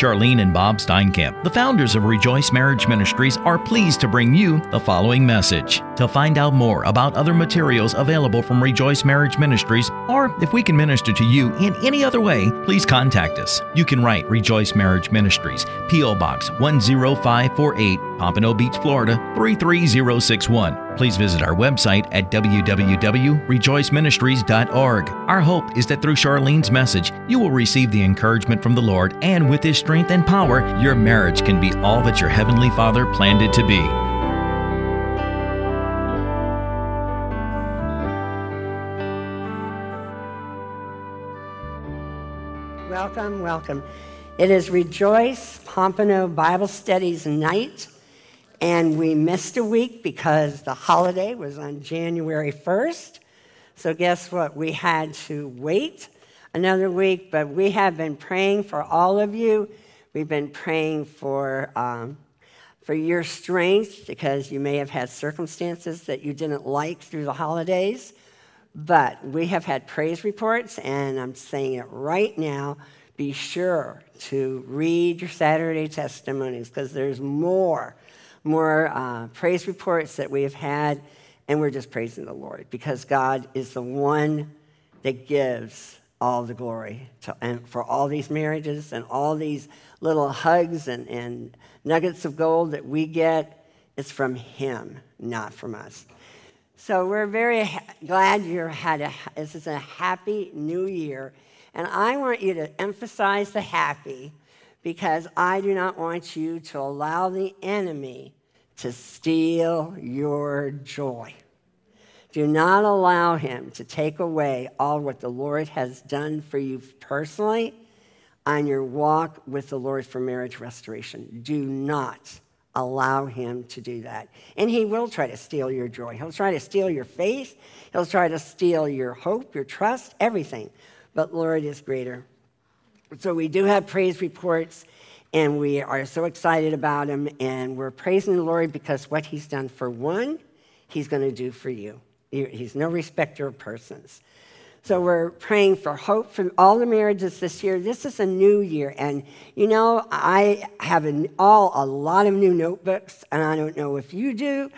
Charlyne and Bob Steinkamp, the founders of Rejoice Marriage Ministries, are pleased to bring you the following message. To find out more about other materials available from Rejoice Marriage Ministries, or if we can minister to you in any other way, please contact us. You can write Rejoice Marriage Ministries, P.O. Box 10548, Pompano Beach, Florida 33061. Please visit our website at www.rejoiceministries.org. Our hope is that through Charlyne's message, you will receive the encouragement from the Lord, and with His strength and power, your marriage can be all that your Heavenly Father planned it to be. Welcome, welcome. It is Rejoice Pompano Bible Studies night. And we missed a week because the holiday was on January 1st. So, guess what? We had to wait another week, but we have been praying for all of you. We've been praying for, um, for your strength because you may have had circumstances that you didn't like through the holidays. But we have had praise reports, and I'm saying it right now. Be sure to read your Saturday testimonies because there's more more uh, praise reports that we have had, and we're just praising the Lord because God is the one that gives all the glory to, and for all these marriages and all these little hugs and, and nuggets of gold that we get. It's from Him, not from us. So we're very ha- glad you had a, this is a happy new year. And I want you to emphasize the happy because I do not want you to allow the enemy to steal your joy. Do not allow him to take away all what the Lord has done for you personally on your walk with the Lord for marriage restoration. Do not allow him to do that. And he will try to steal your joy. He'll try to steal your faith. He'll try to steal your hope, your trust, everything. But Lord is greater. So we do have praise reports, and we are so excited about them, and we're praising the Lord because what he's done for one, he's going to do for you. He's no respecter of persons. So we're praying for hope for all the marriages this year. This is a new year, and you know I have an, all a lot of new notebooks, and I don't know if you do,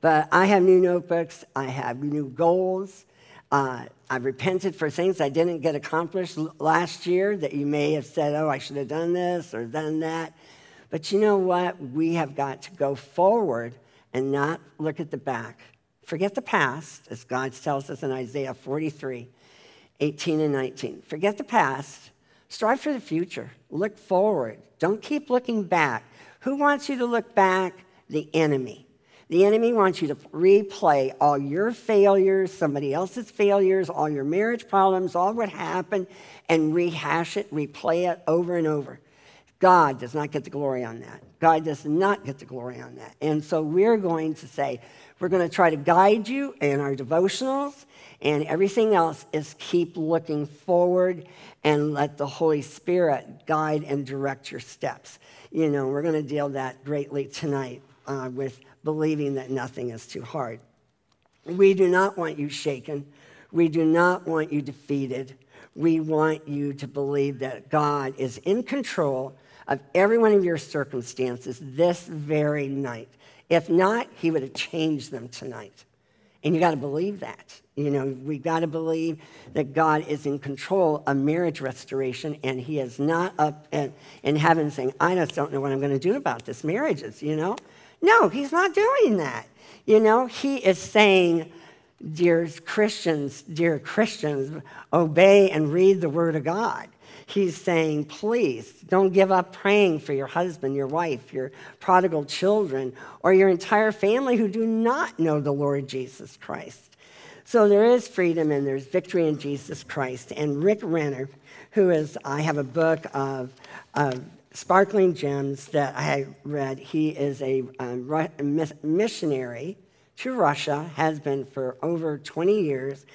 but I have new notebooks. I have new goals. Uh, I've repented for things I didn't get accomplished last year that you may have said, oh, I should have done this or done that. But you know what? We have got to go forward and not look at the back. Forget the past, as God tells us in Isaiah 43 18 and 19. Forget the past. Strive for the future. Look forward. Don't keep looking back. Who wants you to look back? The enemy. The enemy wants you to replay all your failures, somebody else's failures, all your marriage problems, all what happened, and rehash it, replay it over and over. God does not get the glory on that. God does not get the glory on that. And so we're going to say, we're going to try to guide you in our devotionals, and everything else is keep looking forward and let the Holy Spirit guide and direct your steps. You know, we're going to deal that greatly tonight uh, with believing that nothing is too hard. We do not want you shaken. We do not want you defeated. We want you to believe that God is in control of every one of your circumstances this very night. If not, He would have changed them tonight. And you got to believe that. You know, we got to believe that God is in control of marriage restoration and He is not up in, in heaven saying, I just don't know what I'm going to do about this marriages, you know? No, he's not doing that. You know, he is saying, dear Christians, dear Christians, obey and read the word of God. He's saying, please don't give up praying for your husband, your wife, your prodigal children, or your entire family who do not know the Lord Jesus Christ. So there is freedom and there's victory in Jesus Christ. And Rick Renner, who is, I have a book of, of Sparkling Gems that I read. He is a um, missionary to Russia, has been for over 20 years,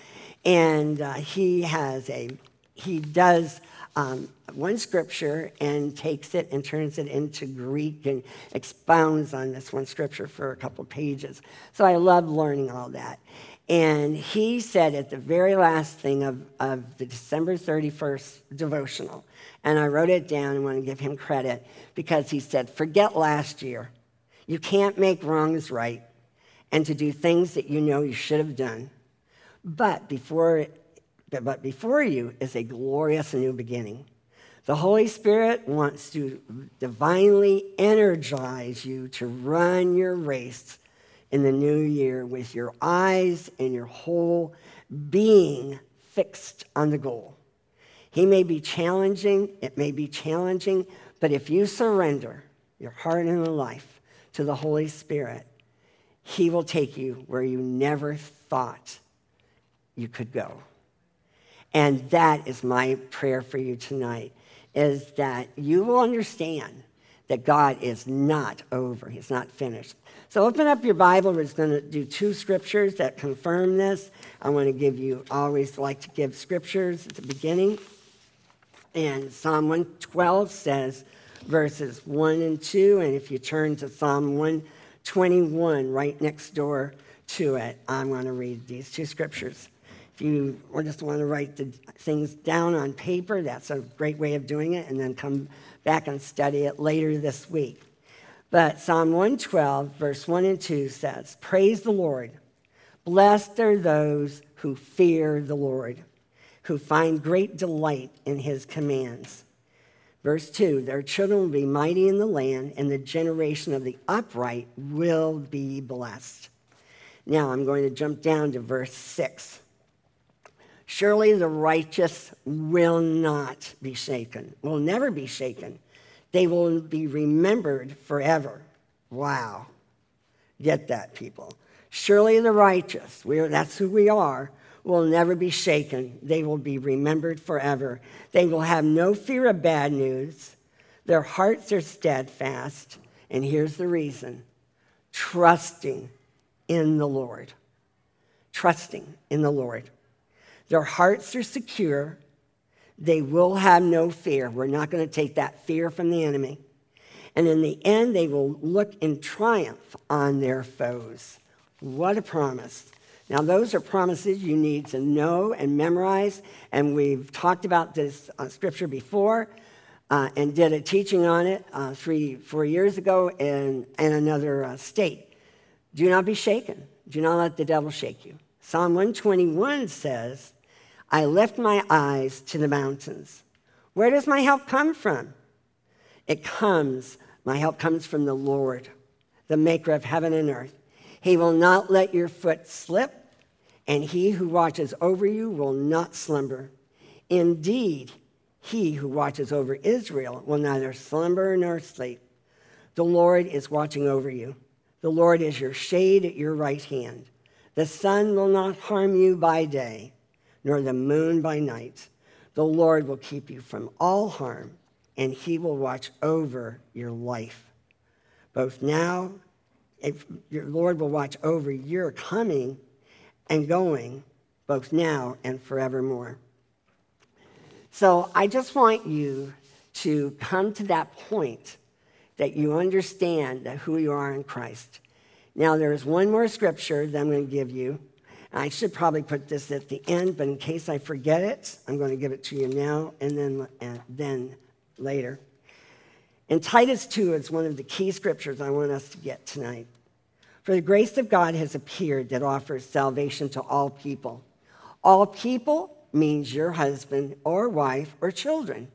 and uh, he has a he does um, one scripture and takes it and turns it into Greek and expounds on this one scripture for a couple pages. So I love learning all that. And he said at the very last thing of, of the December 31st devotional, and I wrote it down and want to give him credit because he said, Forget last year. You can't make wrongs right and to do things that you know you should have done. But before, but before you is a glorious new beginning. The Holy Spirit wants to divinely energize you to run your race in the new year with your eyes and your whole being fixed on the goal. He may be challenging, it may be challenging, but if you surrender your heart and your life to the Holy Spirit, He will take you where you never thought you could go. And that is my prayer for you tonight is that you will understand that God is not over. He's not finished. So open up your Bible. We're going to do two scriptures that confirm this. I want to give you, always like to give scriptures at the beginning. And Psalm 112 says verses 1 and 2. And if you turn to Psalm 121, right next door to it, I'm going to read these two scriptures. If you just want to write the things down on paper, that's a great way of doing it, and then come back and study it later this week. But Psalm 112, verse 1 and 2 says, Praise the Lord. Blessed are those who fear the Lord, who find great delight in his commands. Verse 2 Their children will be mighty in the land, and the generation of the upright will be blessed. Now I'm going to jump down to verse 6. Surely the righteous will not be shaken, will never be shaken. They will be remembered forever. Wow. Get that, people. Surely the righteous, are, that's who we are, will never be shaken. They will be remembered forever. They will have no fear of bad news. Their hearts are steadfast. And here's the reason trusting in the Lord. Trusting in the Lord. Their hearts are secure. They will have no fear. We're not going to take that fear from the enemy. And in the end, they will look in triumph on their foes. What a promise. Now, those are promises you need to know and memorize. And we've talked about this uh, scripture before uh, and did a teaching on it uh, three, four years ago in, in another uh, state. Do not be shaken. Do not let the devil shake you. Psalm 121 says, I lift my eyes to the mountains. Where does my help come from? It comes, my help comes from the Lord, the maker of heaven and earth. He will not let your foot slip, and he who watches over you will not slumber. Indeed, he who watches over Israel will neither slumber nor sleep. The Lord is watching over you. The Lord is your shade at your right hand. The sun will not harm you by day nor the moon by night. The Lord will keep you from all harm, and he will watch over your life. Both now, if your Lord will watch over your coming and going, both now and forevermore. So I just want you to come to that point that you understand that who you are in Christ. Now, there's one more scripture that I'm going to give you I should probably put this at the end, but in case I forget it, I'm going to give it to you now and then, and then later. In Titus 2, is one of the key scriptures I want us to get tonight. For the grace of God has appeared that offers salvation to all people. All people means your husband or wife or children.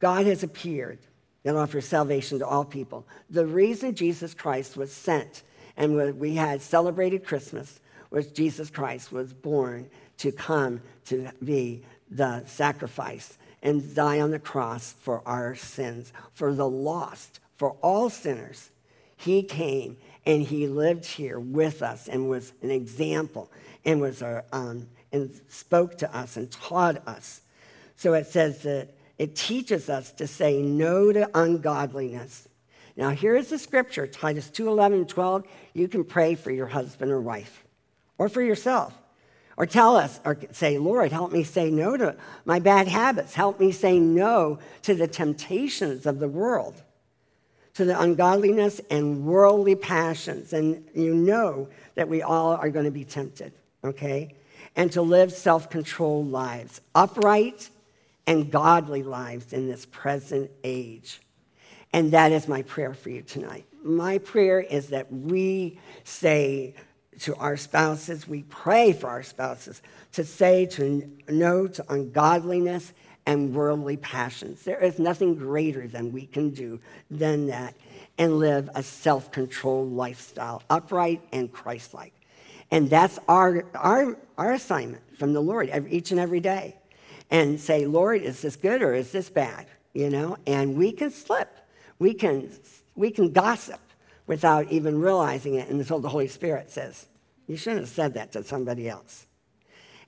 God has appeared that offers salvation to all people. The reason Jesus Christ was sent and we had celebrated Christmas was Jesus Christ was born to come to be the sacrifice and die on the cross for our sins, for the lost, for all sinners. He came and he lived here with us and was an example and was a, um, and spoke to us and taught us. So it says that it teaches us to say no to ungodliness. Now here's the scripture, Titus 2, 11, 12. You can pray for your husband or wife or for yourself. Or tell us, or say, Lord, help me say no to my bad habits. Help me say no to the temptations of the world, to the ungodliness and worldly passions. And you know that we all are going to be tempted, okay? And to live self controlled lives, upright and godly lives in this present age. And that is my prayer for you tonight. My prayer is that we say to our spouses, we pray for our spouses to say to no to ungodliness and worldly passions. There is nothing greater than we can do than that and live a self controlled lifestyle, upright and Christ like. And that's our, our, our assignment from the Lord every, each and every day. And say, Lord, is this good or is this bad? You know, and we can slip. We can, we can gossip without even realizing it until the Holy Spirit says, You shouldn't have said that to somebody else.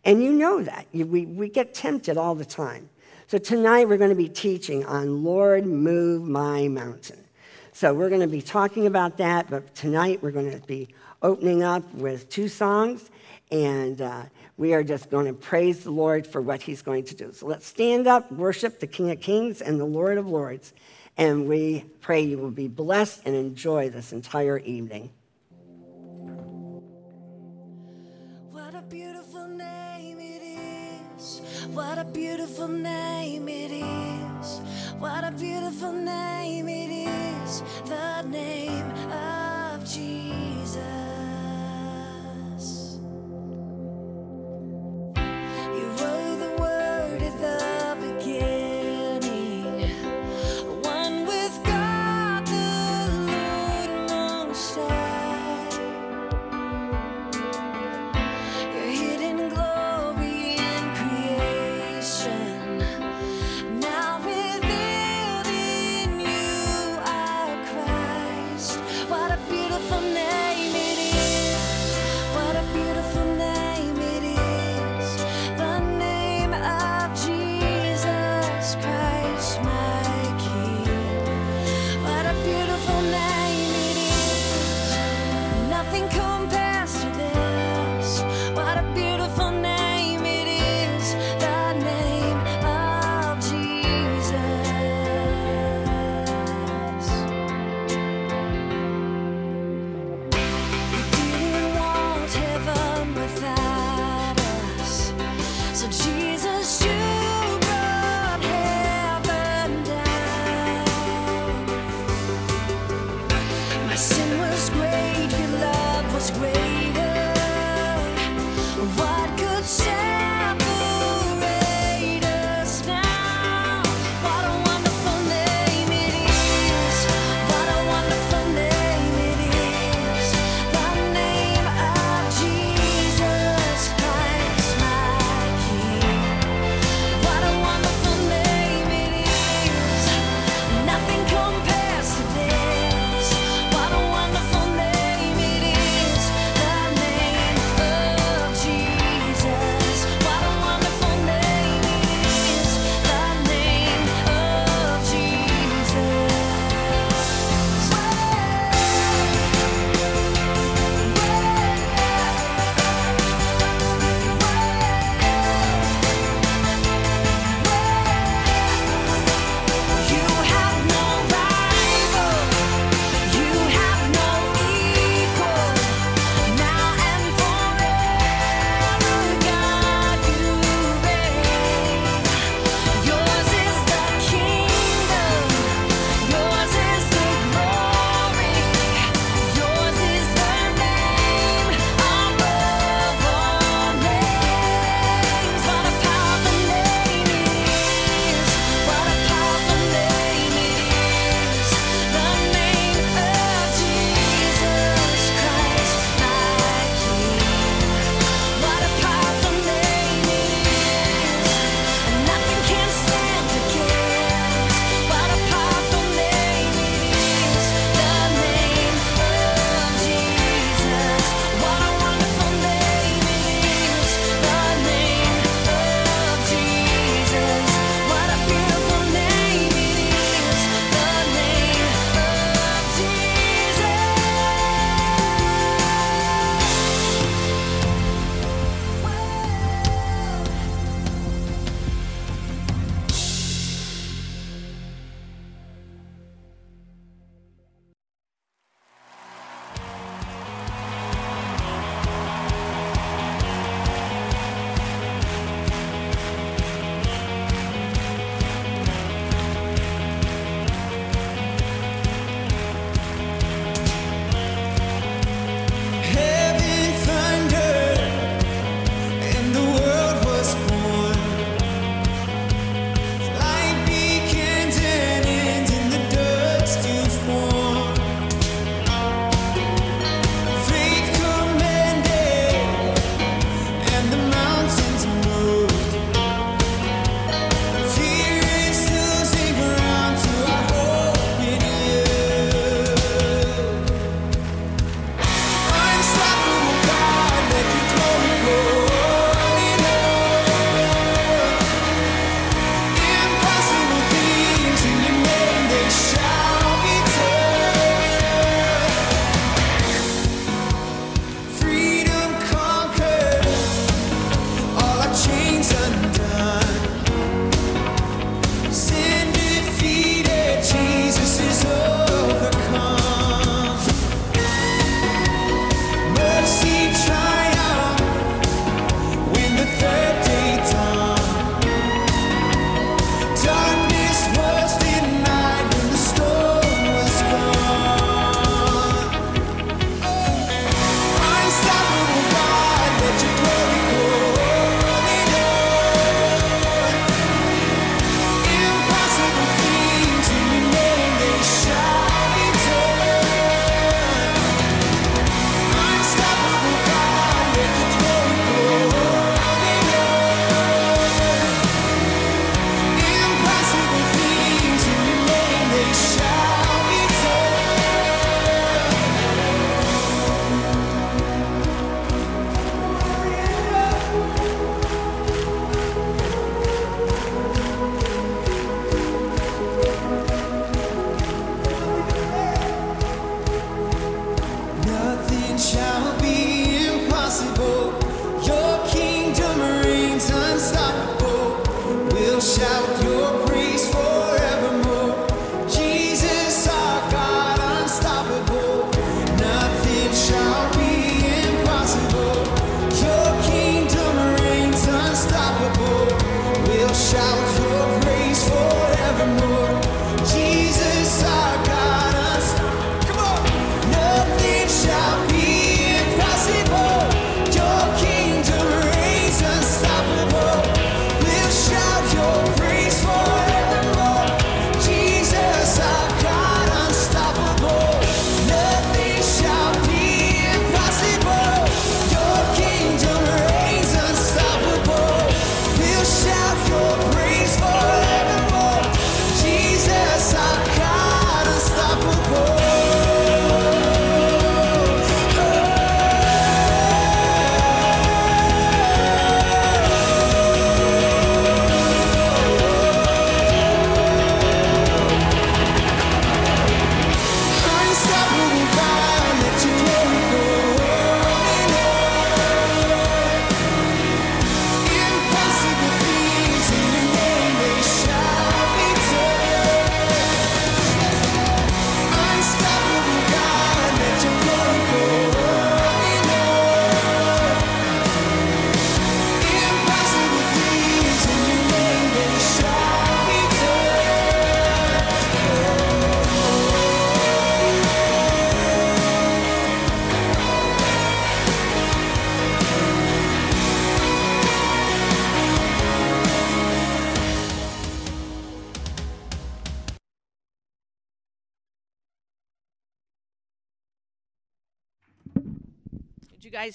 And you know that. You, we, we get tempted all the time. So tonight we're going to be teaching on Lord, move my mountain. So we're going to be talking about that, but tonight we're going to be opening up with two songs, and uh, we are just going to praise the Lord for what he's going to do. So let's stand up, worship the King of Kings and the Lord of Lords, and we pray you will be blessed and enjoy this entire evening. What a beautiful name it is. What a beautiful name it is. The name of Jesus. What a beautiful name it is.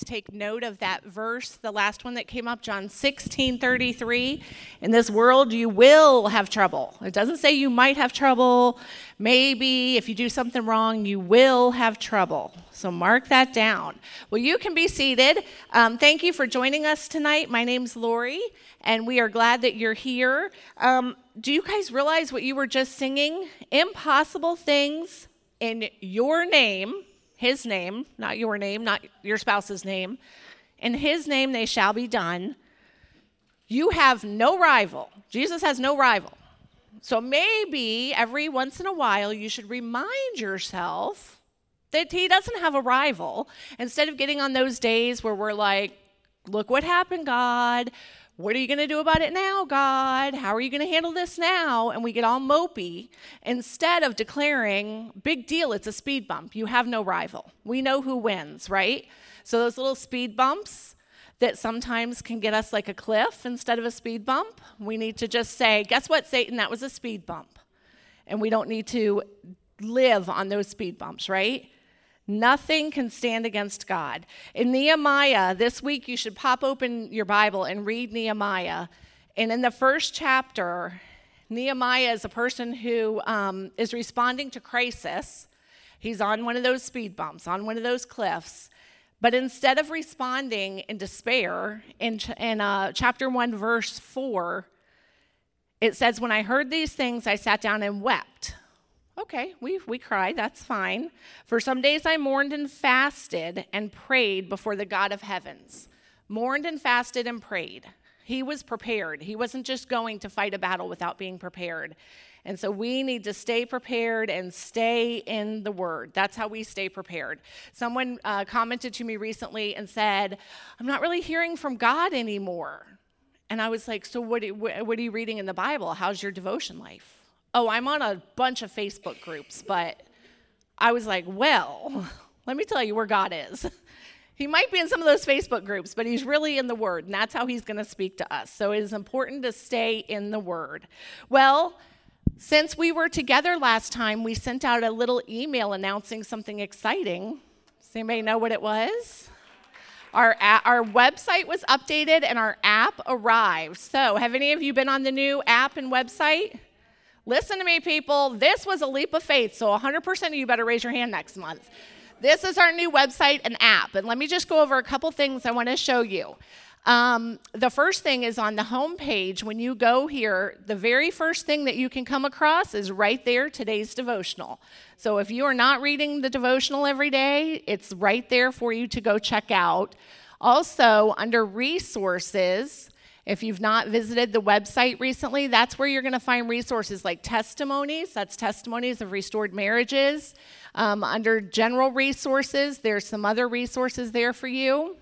Take note of that verse, the last one that came up, John 16 33? In this world, you will have trouble. It doesn't say you might have trouble. Maybe if you do something wrong, you will have trouble. So mark that down. Well, you can be seated. Um, thank you for joining us tonight. My name's Lori, and we are glad that you're here. Um, do you guys realize what you were just singing? Impossible things in your name his name, not your name, not your spouse's name. In his name they shall be done. You have no rival. Jesus has no rival. So maybe every once in a while you should remind yourself that he doesn't have a rival. Instead of getting on those days where we're like, look what happened, God. What are you going to do about it now, God? How are you going to handle this now? And we get all mopey instead of declaring, big deal, it's a speed bump. You have no rival. We know who wins, right? So those little speed bumps that sometimes can get us like a cliff instead of a speed bump, we need to just say, guess what, Satan? That was a speed bump. And we don't need to live on those speed bumps, right? Nothing can stand against God. In Nehemiah, this week you should pop open your Bible and read Nehemiah. And in the first chapter, Nehemiah is a person who um, is responding to crisis. He's on one of those speed bumps, on one of those cliffs. But instead of responding in despair, in, ch- in uh, chapter 1, verse 4, it says, When I heard these things, I sat down and wept. Okay, we, we cried, that's fine. For some days I mourned and fasted and prayed before the God of heavens. Mourned and fasted and prayed. He was prepared. He wasn't just going to fight a battle without being prepared. And so we need to stay prepared and stay in the Word. That's how we stay prepared. Someone uh, commented to me recently and said, I'm not really hearing from God anymore. And I was like, So what, what are you reading in the Bible? How's your devotion life? Oh, I'm on a bunch of Facebook groups, but I was like, well, let me tell you where God is. He might be in some of those Facebook groups, but he's really in the Word, and that's how he's going to speak to us. So it is important to stay in the Word. Well, since we were together last time, we sent out a little email announcing something exciting. Does anybody know what it was? Our, our website was updated and our app arrived. So, have any of you been on the new app and website? Listen to me, people. This was a leap of faith, so 100% of you better raise your hand next month. This is our new website and app. And let me just go over a couple things I want to show you. Um, the first thing is on the home page. When you go here, the very first thing that you can come across is right there today's devotional. So if you are not reading the devotional every day, it's right there for you to go check out. Also, under resources, if you've not visited the website recently, that's where you're going to find resources like testimonies. That's testimonies of restored marriages. Um, under general resources, there's some other resources there for you.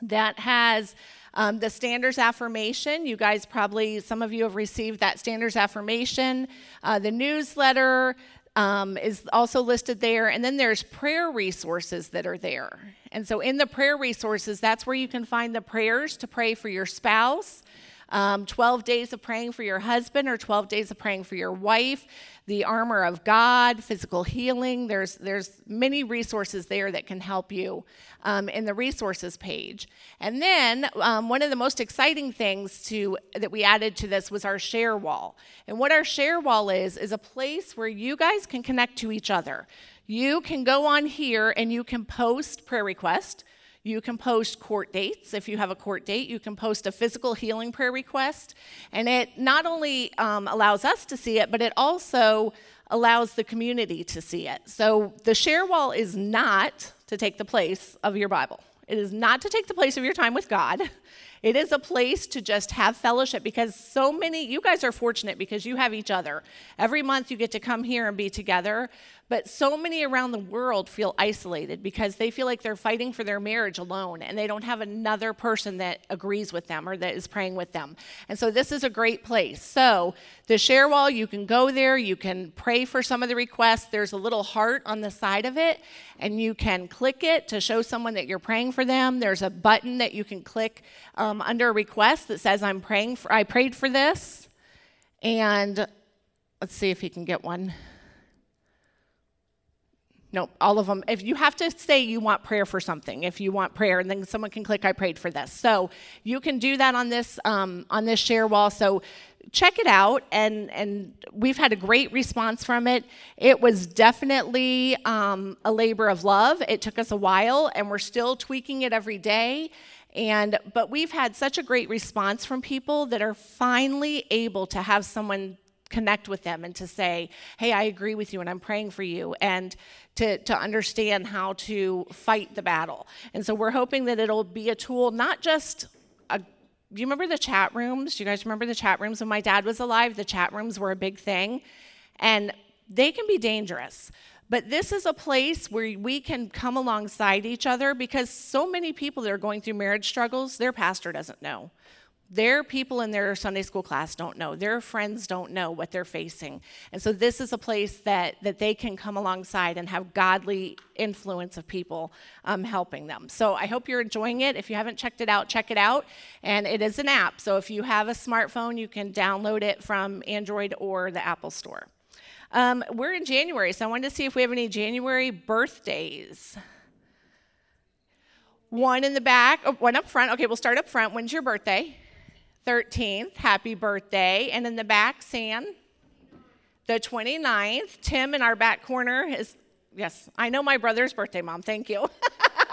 That has um, the standards affirmation. You guys probably, some of you have received that standards affirmation. Uh, the newsletter, um, is also listed there. And then there's prayer resources that are there. And so in the prayer resources, that's where you can find the prayers to pray for your spouse, um, 12 days of praying for your husband or 12 days of praying for your wife, the armor of God, physical healing. There's, there's many resources there that can help you um, in the resources page. And then um, one of the most exciting things to, that we added to this was our share wall. And what our share wall is, is a place where you guys can connect to each other. You can go on here and you can post prayer requests. You can post court dates. If you have a court date, you can post a physical healing prayer request. And it not only um, allows us to see it, but it also allows the community to see it. So the share wall is not to take the place of your Bible. It is not to take the place of your time with God. It is a place to just have fellowship because so many, you guys are fortunate because you have each other. Every month you get to come here and be together. But so many around the world feel isolated because they feel like they're fighting for their marriage alone and they don't have another person that agrees with them or that is praying with them. And so this is a great place. So the share wall, you can go there, you can pray for some of the requests. There's a little heart on the side of it, and you can click it to show someone that you're praying for them. There's a button that you can click um, under a request that says, I'm praying for, I prayed for this. And let's see if he can get one. no, all of them. If you have to say you want prayer for something, if you want prayer, and then someone can click, I prayed for this. So you can do that on this um, on this share wall. So check it out, and and we've had a great response from it. It was definitely um, a labor of love. It took us a while, and we're still tweaking it every day. And but we've had such a great response from people that are finally able to have someone connect with them and to say, hey, I agree with you and I'm praying for you, and to, to understand how to fight the battle. And so we're hoping that it'll be a tool, not just a you remember the chat rooms? Do you guys remember the chat rooms when my dad was alive? The chat rooms were a big thing. And they can be dangerous. But this is a place where we can come alongside each other because so many people that are going through marriage struggles, their pastor doesn't know. Their people in their Sunday school class don't know. Their friends don't know what they're facing. And so this is a place that, that they can come alongside and have godly influence of people um, helping them. So I hope you're enjoying it. If you haven't checked it out, check it out. And it is an app. So if you have a smartphone, you can download it from Android or the Apple Store. Um, we're in January, so I wanted to see if we have any January birthdays. One in the back, oh, one up front. Okay, we'll start up front. When's your birthday? 13th. Happy birthday. And in the back, San, the 29th. Tim in our back corner is, yes, I know my brother's birthday, Mom. Thank you.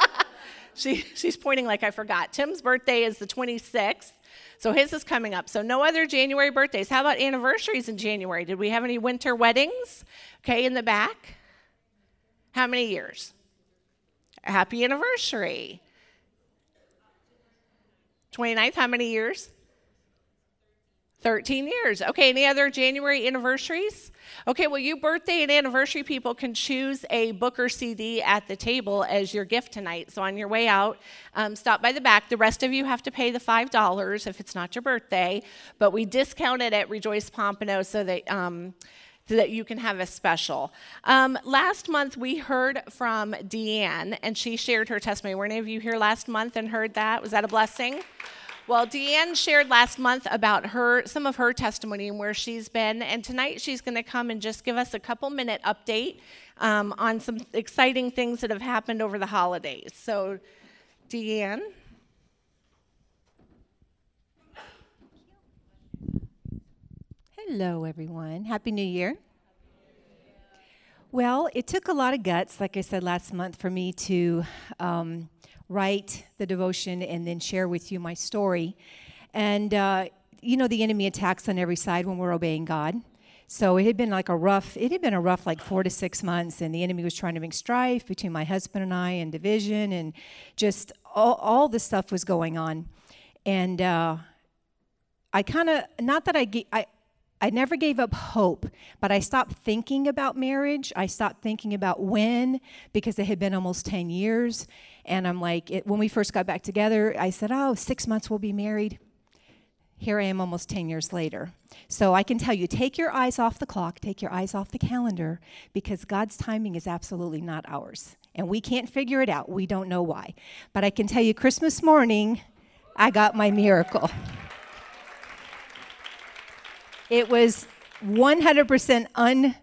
she, she's pointing like I forgot. Tim's birthday is the 26th. So his is coming up. So no other January birthdays. How about anniversaries in January? Did we have any winter weddings? Okay, in the back. How many years? Happy anniversary. 29th, how many years? 13 years. Okay, any other January anniversaries? Okay, well, you birthday and anniversary people can choose a book or CD at the table as your gift tonight. So on your way out, um, stop by the back. The rest of you have to pay the $5 if it's not your birthday, but we discount it at Rejoice Pompano so that. Um, so that you can have a special. Um, last month, we heard from Deanne, and she shared her testimony. Were any of you here last month and heard that? Was that a blessing? Well, Deanne shared last month about her some of her testimony and where she's been, and tonight she's going to come and just give us a couple minute update um, on some exciting things that have happened over the holidays. So, Deanne. Hello, everyone. Happy New Year. Well, it took a lot of guts, like I said last month, for me to um, write the devotion and then share with you my story. And, uh, you know, the enemy attacks on every side when we're obeying God. So it had been like a rough, it had been a rough like four to six months, and the enemy was trying to make strife between my husband and I and division, and just all, all this stuff was going on. And uh, I kind of, not that I, I, I never gave up hope, but I stopped thinking about marriage. I stopped thinking about when because it had been almost 10 years. And I'm like, it, when we first got back together, I said, oh, six months we'll be married. Here I am almost 10 years later. So I can tell you take your eyes off the clock, take your eyes off the calendar, because God's timing is absolutely not ours. And we can't figure it out. We don't know why. But I can tell you, Christmas morning, I got my miracle. It was 100% un.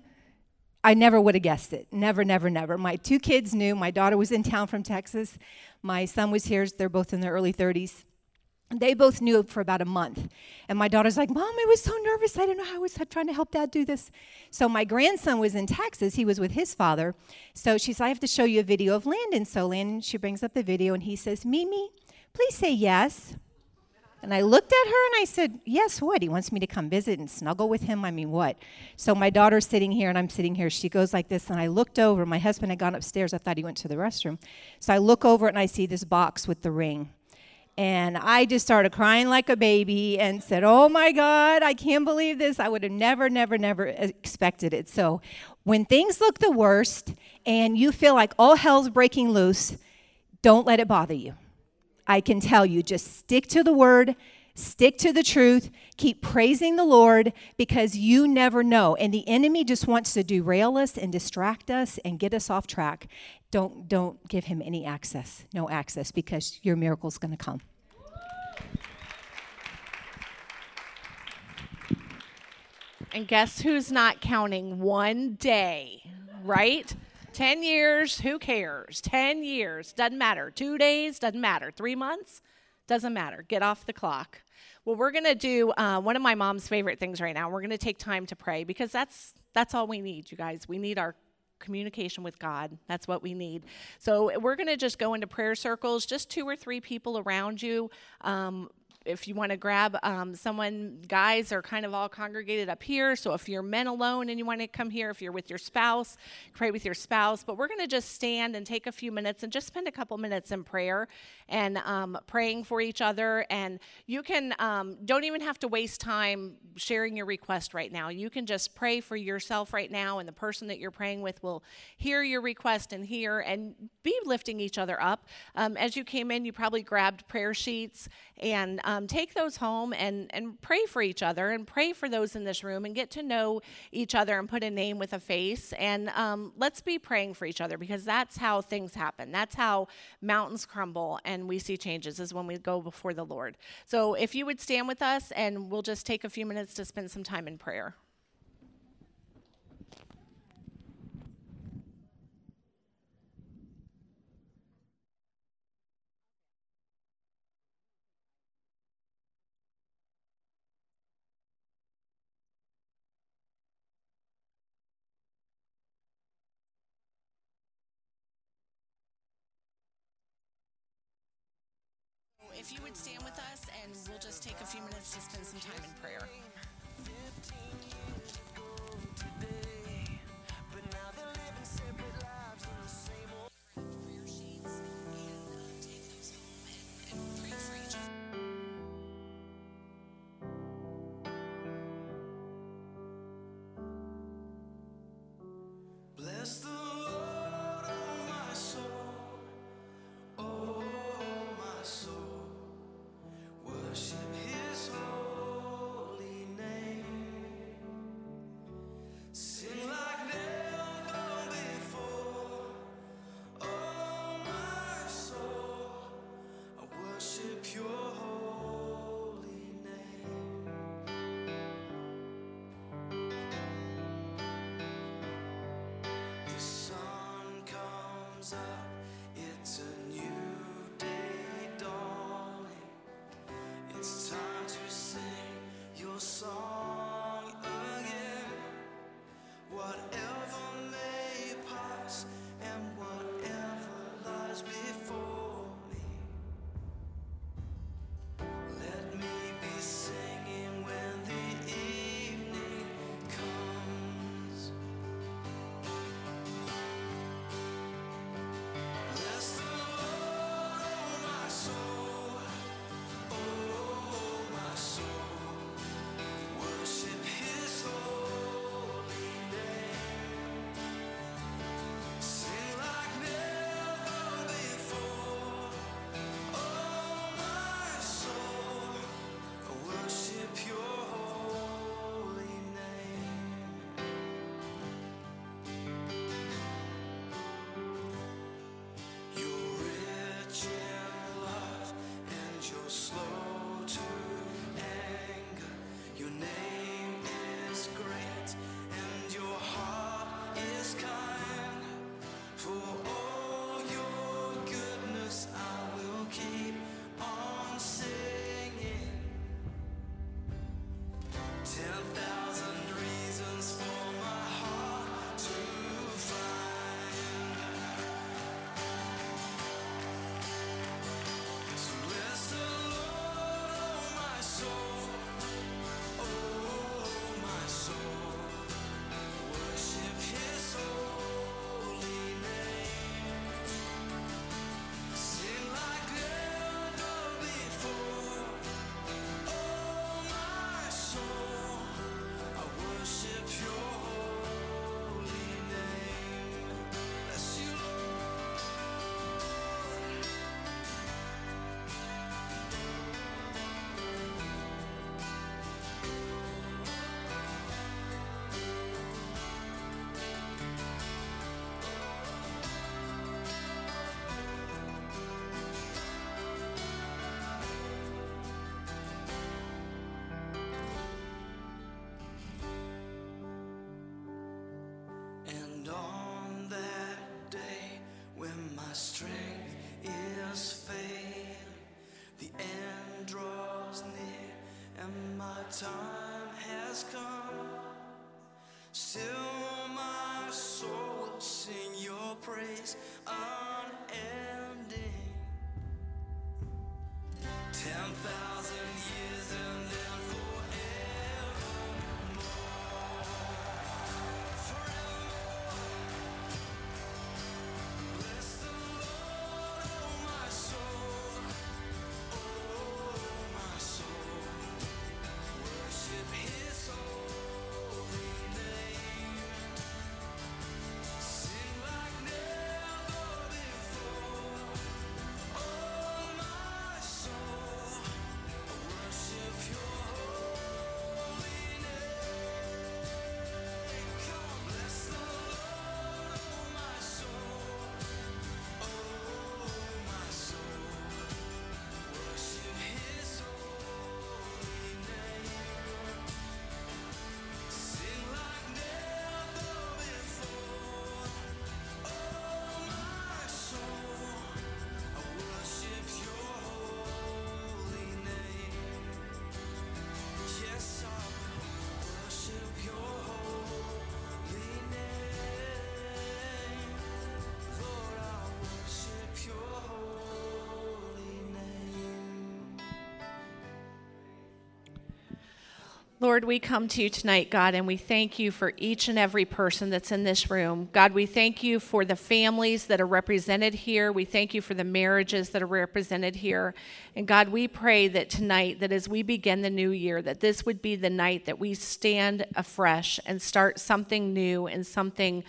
I never would have guessed it. Never, never, never. My two kids knew. My daughter was in town from Texas. My son was here. They're both in their early 30s. They both knew for about a month. And my daughter's like, Mom, I was so nervous. I didn't know how I was trying to help dad do this. So my grandson was in Texas. He was with his father. So she said, I have to show you a video of Landon. So Landon, she brings up the video and he says, Mimi, please say yes. And I looked at her and I said, Yes, what? He wants me to come visit and snuggle with him? I mean, what? So my daughter's sitting here and I'm sitting here. She goes like this. And I looked over. My husband had gone upstairs. I thought he went to the restroom. So I look over and I see this box with the ring. And I just started crying like a baby and said, Oh my God, I can't believe this. I would have never, never, never expected it. So when things look the worst and you feel like all hell's breaking loose, don't let it bother you. I can tell you just stick to the word, stick to the truth, keep praising the Lord because you never know. And the enemy just wants to derail us and distract us and get us off track. Don't don't give him any access. No access because your miracle's going to come. And guess who's not counting one day, right? 10 years, who cares? 10 years, doesn't matter. Two days, doesn't matter. Three months, doesn't matter. Get off the clock. Well, we're going to do uh, one of my mom's favorite things right now. We're going to take time to pray because that's that's all we need, you guys. We need our communication with God. That's what we need. So we're going to just go into prayer circles, just two or three people around you. Um, if you want to grab um, someone, guys are kind of all congregated up here. So if you're men alone and you want to come here, if you're with your spouse, pray with your spouse. But we're going to just stand and take a few minutes and just spend a couple minutes in prayer and um, praying for each other. And you can, um, don't even have to waste time sharing your request right now. You can just pray for yourself right now, and the person that you're praying with will hear your request and hear and be lifting each other up. Um, as you came in, you probably grabbed prayer sheets and um, take those home and, and pray for each other and pray for those in this room and get to know each other and put a name with a face. And um, let's be praying for each other because that's how things happen. That's how mountains crumble and we see changes is when we go before the Lord. So if you would stand with us and we'll just take a few minutes to spend some time in prayer. If you would stand with us and we'll just take a few minutes to spend some time in prayer. Lord, we come to you tonight, God, and we thank you for each and every person that's in this room. God, we thank you for the families that are represented here. We thank you for the marriages that are represented here. And God, we pray that tonight, that as we begin the new year, that this would be the night that we stand afresh and start something new and something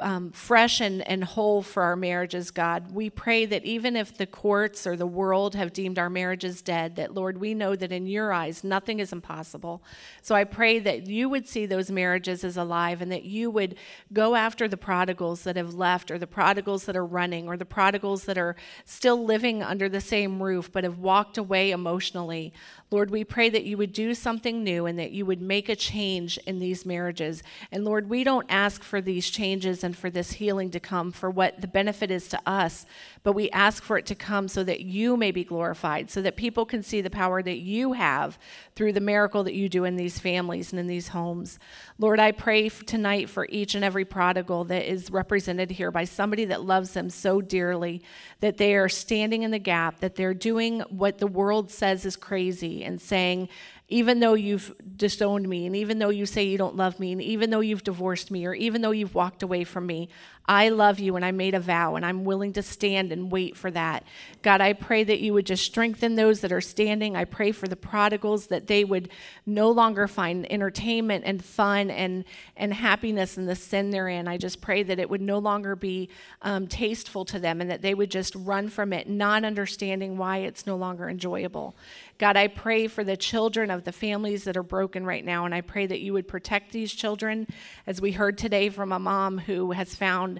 um, fresh and, and whole for our marriages, God. We pray that even if the courts or the world have deemed our marriages dead, that Lord, we know that in your eyes nothing is impossible. So I pray that you would see those marriages as alive and that you would go after the prodigals that have left or the prodigals that are running or the prodigals that are still living under the same roof but have walked away emotionally. Lord, we pray that you would do something new and that you would make a change in these marriages. And Lord, we don't ask for these changes and for this healing to come for what the benefit is to us, but we ask for it to come so that you may be glorified, so that people can see the power that you have through the miracle that you do in these families and in these homes. Lord, I pray tonight for each and every prodigal that is represented here by somebody that loves them so dearly, that they are standing in the gap, that they're doing what the world says is crazy and saying, even though you've disowned me, and even though you say you don't love me, and even though you've divorced me, or even though you've walked away from me, I love you and I made a vow and I'm willing to stand and wait for that. God, I pray that you would just strengthen those that are standing. I pray for the prodigals that they would no longer find entertainment and fun and, and happiness in the sin they're in. I just pray that it would no longer be um, tasteful to them and that they would just run from it, not understanding why it's no longer enjoyable. God, I pray for the children of the families that are broken right now, and I pray that you would protect these children. As we heard today from a mom who has found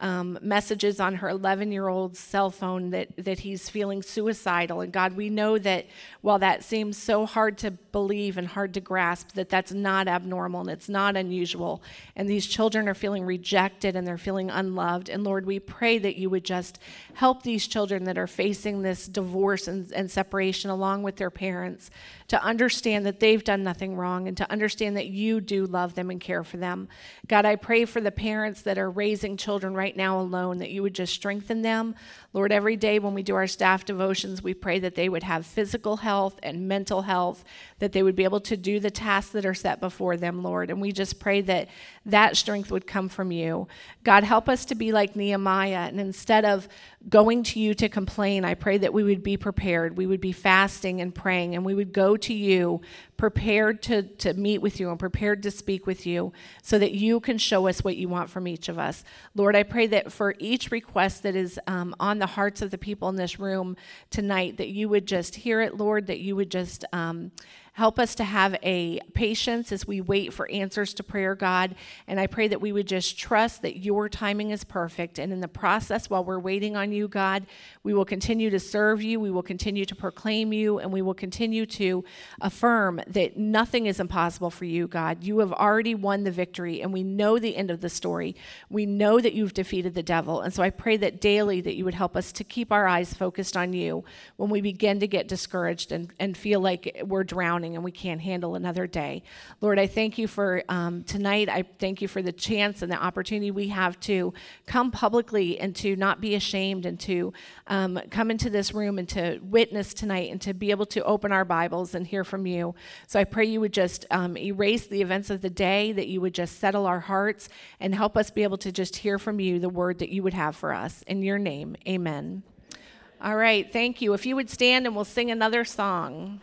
um, messages on her 11 year old cell phone that, that he's feeling suicidal. And God, we know that while that seems so hard to believe and hard to grasp, that that's not abnormal and it's not unusual. And these children are feeling rejected and they're feeling unloved. And Lord, we pray that you would just help these children that are facing this divorce and, and separation along with their parents to understand that they've done nothing wrong and to understand that you do love them and care for them. God, I pray for the parents that are raising children right now alone, that you would just strengthen them. Lord, every day when we do our staff devotions, we pray that they would have physical health and mental health, that they would be able to do the tasks that are set before them, Lord. And we just pray that that strength would come from you. God, help us to be like Nehemiah. And instead of going to you to complain, I pray that we would be prepared. We would be fasting and praying, and we would go to you prepared to, to meet with you and prepared to speak with you so that you can show us what you want from each of us. Lord, I pray that for each request that is um, on the hearts of the people in this room tonight, that you would just hear it, Lord, that you would just. Um, Help us to have a patience as we wait for answers to prayer, God. And I pray that we would just trust that your timing is perfect. And in the process, while we're waiting on you, God, we will continue to serve you, we will continue to proclaim you, and we will continue to affirm that nothing is impossible for you, God. You have already won the victory, and we know the end of the story. We know that you've defeated the devil. And so I pray that daily that you would help us to keep our eyes focused on you when we begin to get discouraged and, and feel like we're drowning and we can't handle another day. Lord, I thank you for um, tonight. I thank you for the chance and the opportunity we have to come publicly and to not be ashamed and to um, come into this room and to witness tonight and to be able to open our Bibles and hear from you. So I pray you would just um, erase the events of the day, that you would just settle our hearts and help us be able to just hear from you the word that you would have for us. In your name, amen. All right, thank you. If you would stand and we'll sing another song.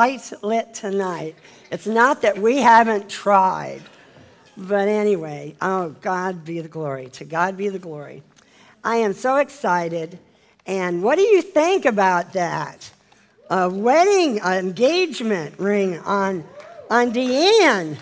Lights lit tonight, it's not that we haven't tried. But anyway, oh, God be the glory. To God be the glory. I am so excited. And what do you think about that? A wedding an engagement ring on, on Deanne.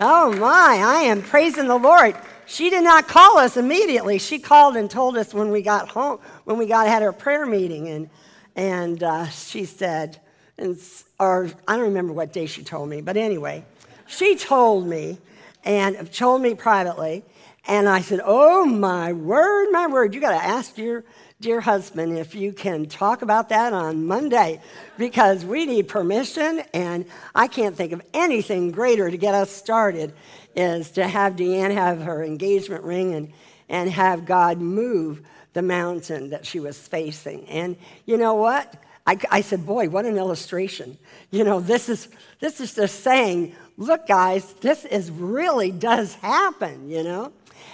Oh my, I am praising the Lord. She did not call us immediately. She called and told us when we got home, when we got had our prayer meeting, and and uh, she said, and, or I don't remember what day she told me, but anyway, she told me and told me privately, and I said, "Oh my word, my word! You got to ask your dear husband if you can talk about that on Monday, because we need permission, and I can't think of anything greater to get us started is to have Deanne have her engagement ring and and have God move the mountain that she was facing. And you know what? I, I said, boy, what an illustration. You know, this is this is just saying, look, guys, this is really does happen. You know,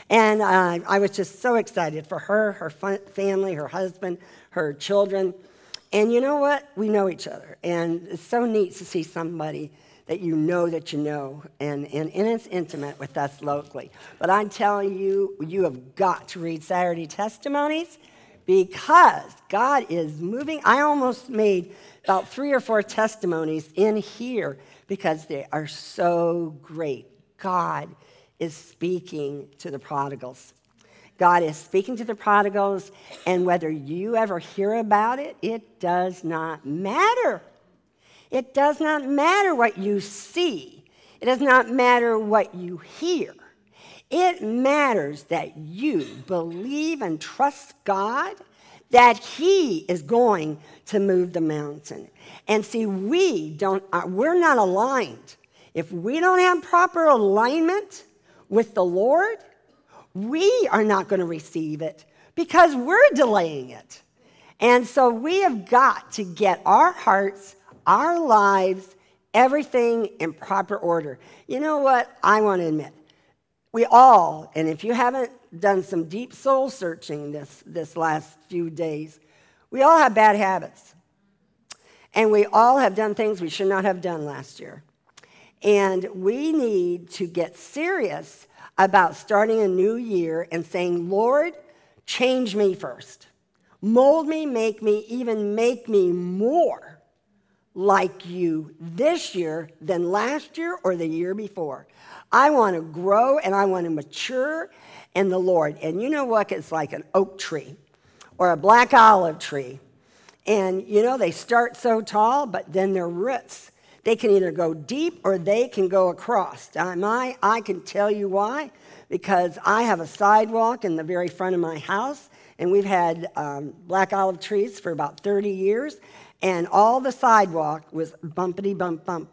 and uh, I was just so excited for her, her fa- family, her husband, her children. And you know what? We know each other, and it's so neat to see somebody that you know that you know, and, and, and it's intimate with us locally. But I'm telling you, you have got to read Saturday testimonies because God is moving. I almost made about three or four testimonies in here because they are so great. God is speaking to the prodigals. God is speaking to the prodigals, and whether you ever hear about it, it does not matter. It does not matter what you see, it does not matter what you hear. It matters that you believe and trust God that He is going to move the mountain. And see, we don't, uh, we're not aligned. If we don't have proper alignment with the Lord, we are not going to receive it because we're delaying it. And so we have got to get our hearts, our lives, everything in proper order. You know what? I want to admit, we all, and if you haven't done some deep soul searching this, this last few days, we all have bad habits. And we all have done things we should not have done last year. And we need to get serious about starting a new year and saying, Lord, change me first. Mold me, make me, even make me more like you this year than last year or the year before. I want to grow and I want to mature in the Lord. And you know what? It's like an oak tree or a black olive tree. And you know, they start so tall, but then their roots, they can either go deep or they can go across. Um, I, I can tell you why. Because I have a sidewalk in the very front of my house, and we've had um, black olive trees for about 30 years, and all the sidewalk was bumpity bump bump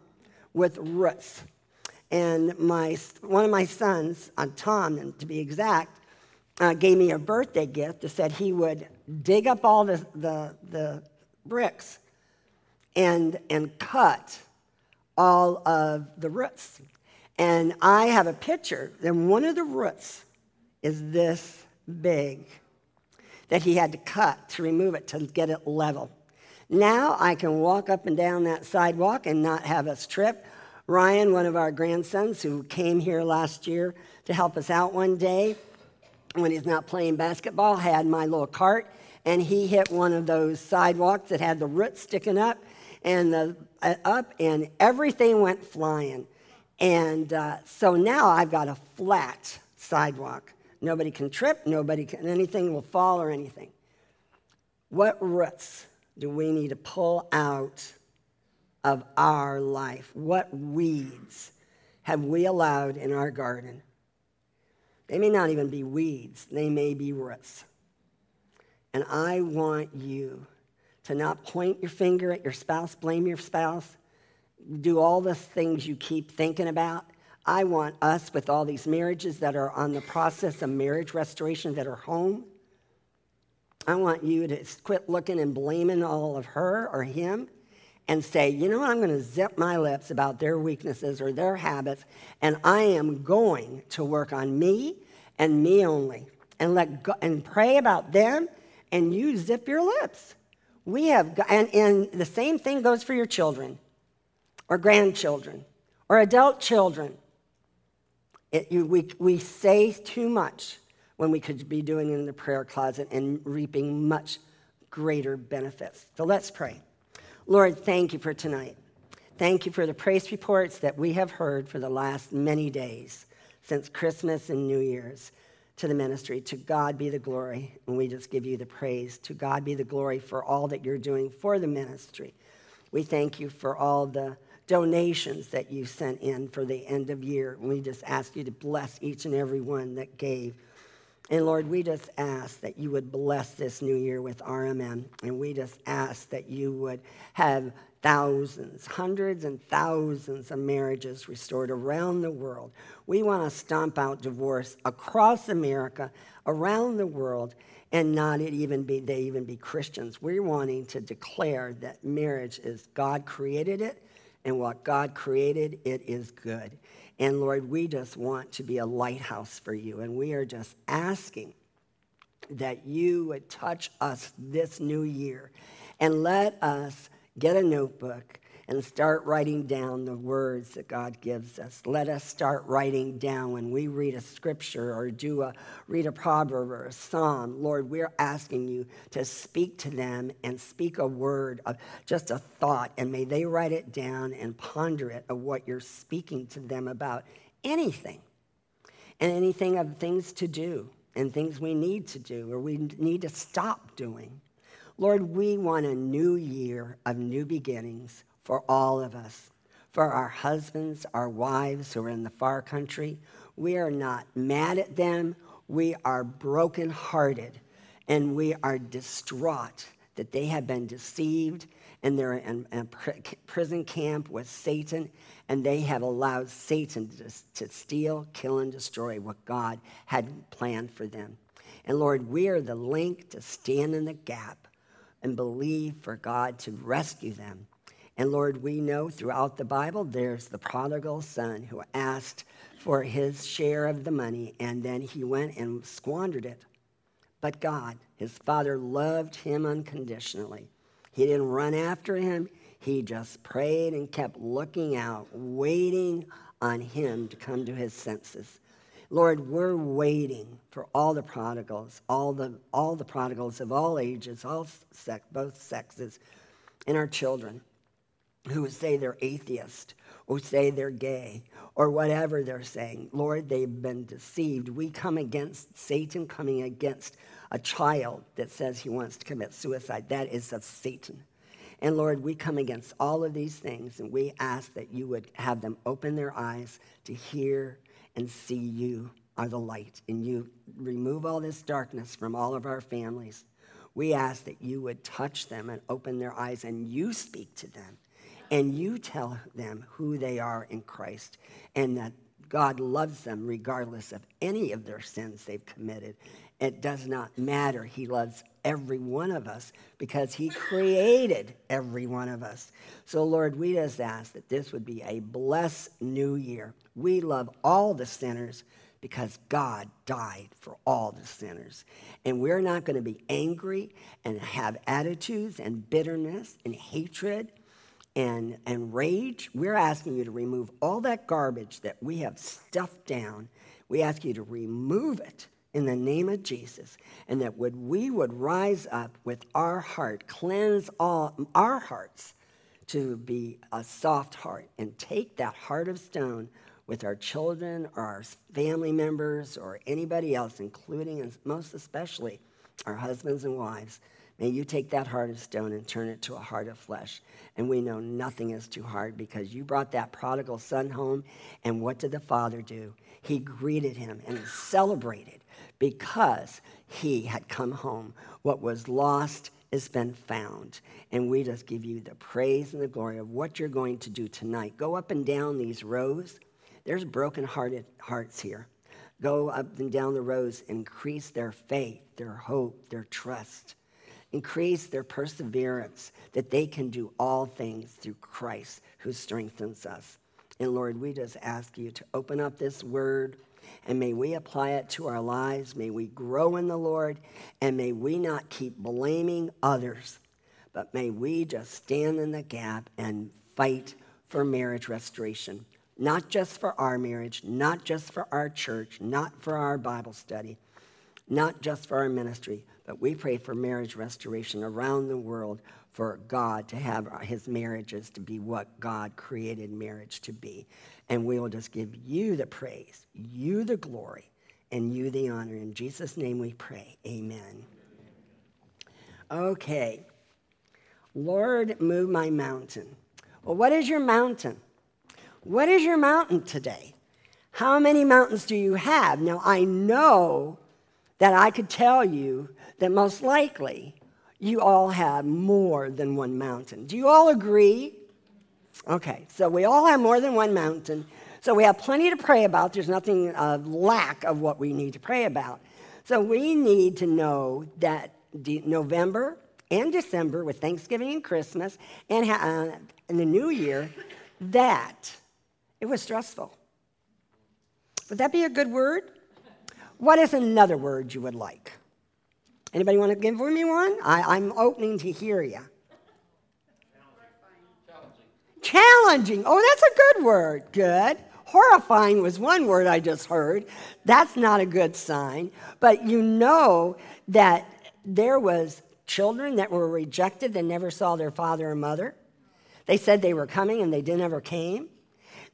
with roots. And my, one of my sons, uh, Tom, to be exact, uh, gave me a birthday gift that said he would dig up all the, the, the bricks and, and cut all of the roots. And I have a picture, and one of the roots is this big that he had to cut to remove it to get it level. Now I can walk up and down that sidewalk and not have us trip. Ryan, one of our grandsons who came here last year to help us out one day when he's not playing basketball, had my little cart and he hit one of those sidewalks that had the roots sticking up and the uh, up and everything went flying. And uh, so now I've got a flat sidewalk. Nobody can trip, nobody can, anything will fall or anything. What roots do we need to pull out of our life? What weeds have we allowed in our garden? They may not even be weeds, they may be roots. And I want you to not point your finger at your spouse, blame your spouse, do all the things you keep thinking about. I want us, with all these marriages that are on the process of marriage restoration that are home, I want you to quit looking and blaming all of her or him and say, you know what, I'm going to zip my lips about their weaknesses or their habits, and I am going to work on me and me only. And let go, and pray about them, and you zip your lips. We have, and, and the same thing goes for your children or grandchildren or adult children. It, you, we, we say too much when we could be doing it in the prayer closet and reaping much greater benefits. So let's pray. Lord, thank you for tonight. Thank you for the praise reports that we have heard for the last many days since Christmas and New Year's to the ministry. To God be the glory, and we just give you the praise. To God be the glory for all that you're doing for the ministry. We thank you for all the donations that you sent in for the end of year. We just ask you to bless each and every one that gave. And Lord, we just ask that you would bless this new year with RMM. And we just ask that you would have thousands, hundreds and thousands of marriages restored around the world. We want to stomp out divorce across America, around the world, and not it even be they even be Christians. We're wanting to declare that marriage is God created it, and what God created, it is good. And Lord, we just want to be a lighthouse for you, and we are just asking that you would touch us this new year. And let us get a notebook and start writing down the words that God gives us. Let us start writing down when we read a scripture or do a read a proverb or a psalm. Lord, we're asking you to speak to them and speak a word of just a thought and may they write it down and ponder it of what you're speaking to them about anything and anything of things to do and things we need to do or we need to stop doing. Lord, we want a new year of new beginnings for all of us. For our husbands, our wives who are in the far country, we are not mad at them. We are brokenhearted and we are distraught that they have been deceived and they're in a prison camp with Satan, and they have allowed Satan to, to steal, kill, and destroy what God had planned for them. And Lord, we are the link to stand in the gap and believe for God to rescue them. And Lord, we know throughout the Bible there's the prodigal son who asked for his share of the money and then he went and squandered it. But God, his father, loved him unconditionally. He didn't run after him, he just prayed and kept looking out, waiting on him to come to his senses. Lord, we're waiting for all the prodigals, all the, all the prodigals of all ages, all sex, both sexes, and our children who say they're atheist or say they're gay or whatever they're saying. Lord, they've been deceived. We come against Satan coming against a child that says he wants to commit suicide. That is of Satan. And Lord, we come against all of these things and we ask that you would have them open their eyes to hear and see you are the light and you remove all this darkness from all of our families. We ask that you would touch them and open their eyes and you speak to them and you tell them who they are in Christ and that God loves them regardless of any of their sins they've committed. It does not matter. He loves every one of us because He created every one of us. So, Lord, we just ask that this would be a blessed new year. We love all the sinners because God died for all the sinners. And we're not going to be angry and have attitudes and bitterness and hatred and, and rage, we're asking you to remove all that garbage that we have stuffed down. We ask you to remove it in the name of Jesus, and that would, we would rise up with our heart, cleanse all our hearts to be a soft heart, and take that heart of stone with our children or our family members or anybody else, including and most especially our husbands and wives. May you take that heart of stone and turn it to a heart of flesh. And we know nothing is too hard because you brought that prodigal son home. And what did the father do? He greeted him and celebrated because he had come home. What was lost has been found. And we just give you the praise and the glory of what you're going to do tonight. Go up and down these rows. There's broken-hearted hearts here. Go up and down the rows, increase their faith, their hope, their trust increase their perseverance that they can do all things through Christ who strengthens us. And Lord, we just ask you to open up this word and may we apply it to our lives. May we grow in the Lord and may we not keep blaming others, but may we just stand in the gap and fight for marriage restoration. Not just for our marriage, not just for our church, not for our Bible study, not just for our ministry, but we pray for marriage restoration around the world for God to have his marriages to be what God created marriage to be. And we will just give you the praise, you the glory, and you the honor. In Jesus' name we pray. Amen. Okay. Lord, move my mountain. Well, what is your mountain? What is your mountain today? How many mountains do you have? Now, I know that I could tell you that most likely you all have more than one mountain. Do you all agree? Okay, so we all have more than one mountain. So we have plenty to pray about. There's nothing of lack of what we need to pray about. So we need to know that de- November and December, with Thanksgiving and Christmas and, ha- uh, and the New Year, that it was stressful. Would that be a good word? What is another word you would like? Anybody want to give me one? I, I'm opening to hear you. Challenging. Oh, that's a good word. Good. Horrifying was one word I just heard. That's not a good sign. But you know that there was children that were rejected that never saw their father or mother. They said they were coming and they never came.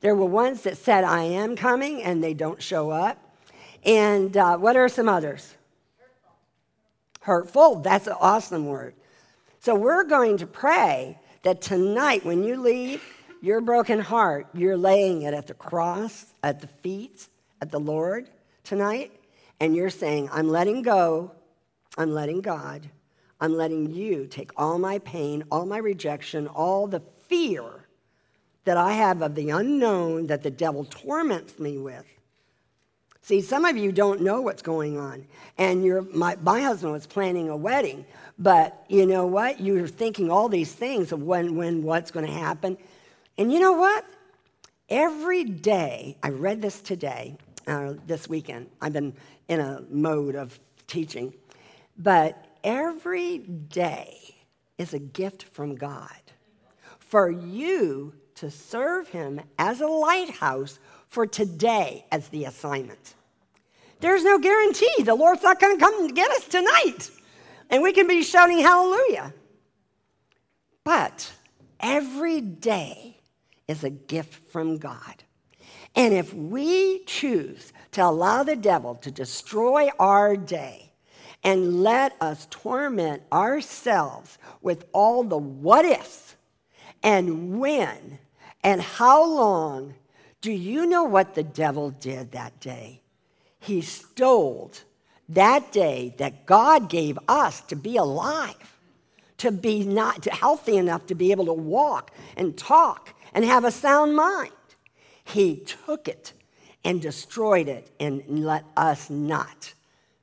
There were ones that said, I am coming, and they don't show up. And uh, what are some others? Hurtful. That's an awesome word. So we're going to pray that tonight, when you leave your broken heart, you're laying it at the cross, at the feet, at the Lord tonight, and you're saying, I'm letting go, I'm letting God, I'm letting you take all my pain, all my rejection, all the fear that I have of the unknown that the devil torments me with. See, some of you don't know what's going on. And you my, my husband was planning a wedding, but you know what? You're thinking all these things of when, when, what's going to happen. And you know what? Every day, I read this today, uh, this weekend. I've been in a mode of teaching. But every day is a gift from God for you to serve Him as a lighthouse for today as the assignment. There's no guarantee the Lord's not going to come and get us tonight. And we can be shouting hallelujah. But every day is a gift from God. And if we choose to allow the devil to destroy our day and let us torment ourselves with all the what ifs and when and how long, do you know what the devil did that day? He stole that day that God gave us to be alive, to be not healthy enough to be able to walk and talk and have a sound mind. He took it and destroyed it and let us not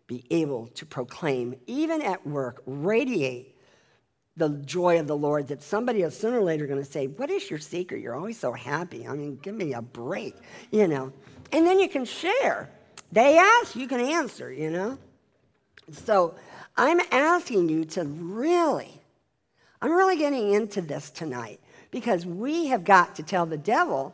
be able to proclaim, even at work, radiate the joy of the Lord that somebody is sooner or later going to say, What is your secret? You're always so happy. I mean, give me a break, you know. And then you can share. They ask, you can answer, you know. So I'm asking you to really, I'm really getting into this tonight because we have got to tell the devil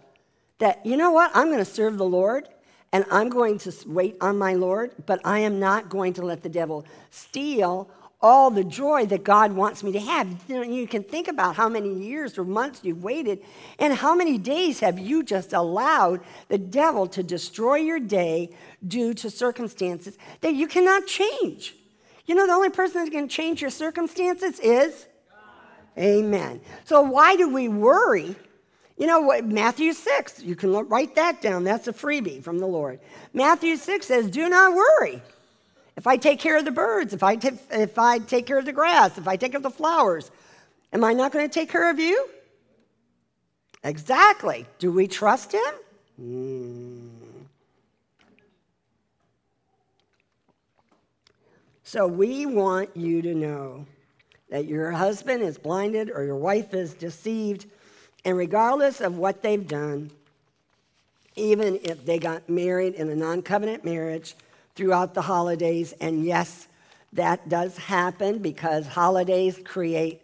that, you know what, I'm going to serve the Lord and I'm going to wait on my Lord, but I am not going to let the devil steal all the joy that God wants me to have. You, know, you can think about how many years or months you've waited, and how many days have you just allowed the devil to destroy your day due to circumstances that you cannot change. You know, the only person that can change your circumstances is God. Amen. So, why do we worry? You know what? Matthew 6, you can write that down. That's a freebie from the Lord. Matthew 6 says, Do not worry. If I take care of the birds, if I, t- if I take care of the grass, if I take care of the flowers, am I not going to take care of you? Exactly. Do we trust him? Mm. So we want you to know that your husband is blinded or your wife is deceived, and regardless of what they've done, even if they got married in a non covenant marriage throughout the holidays, and yes, that does happen because holidays create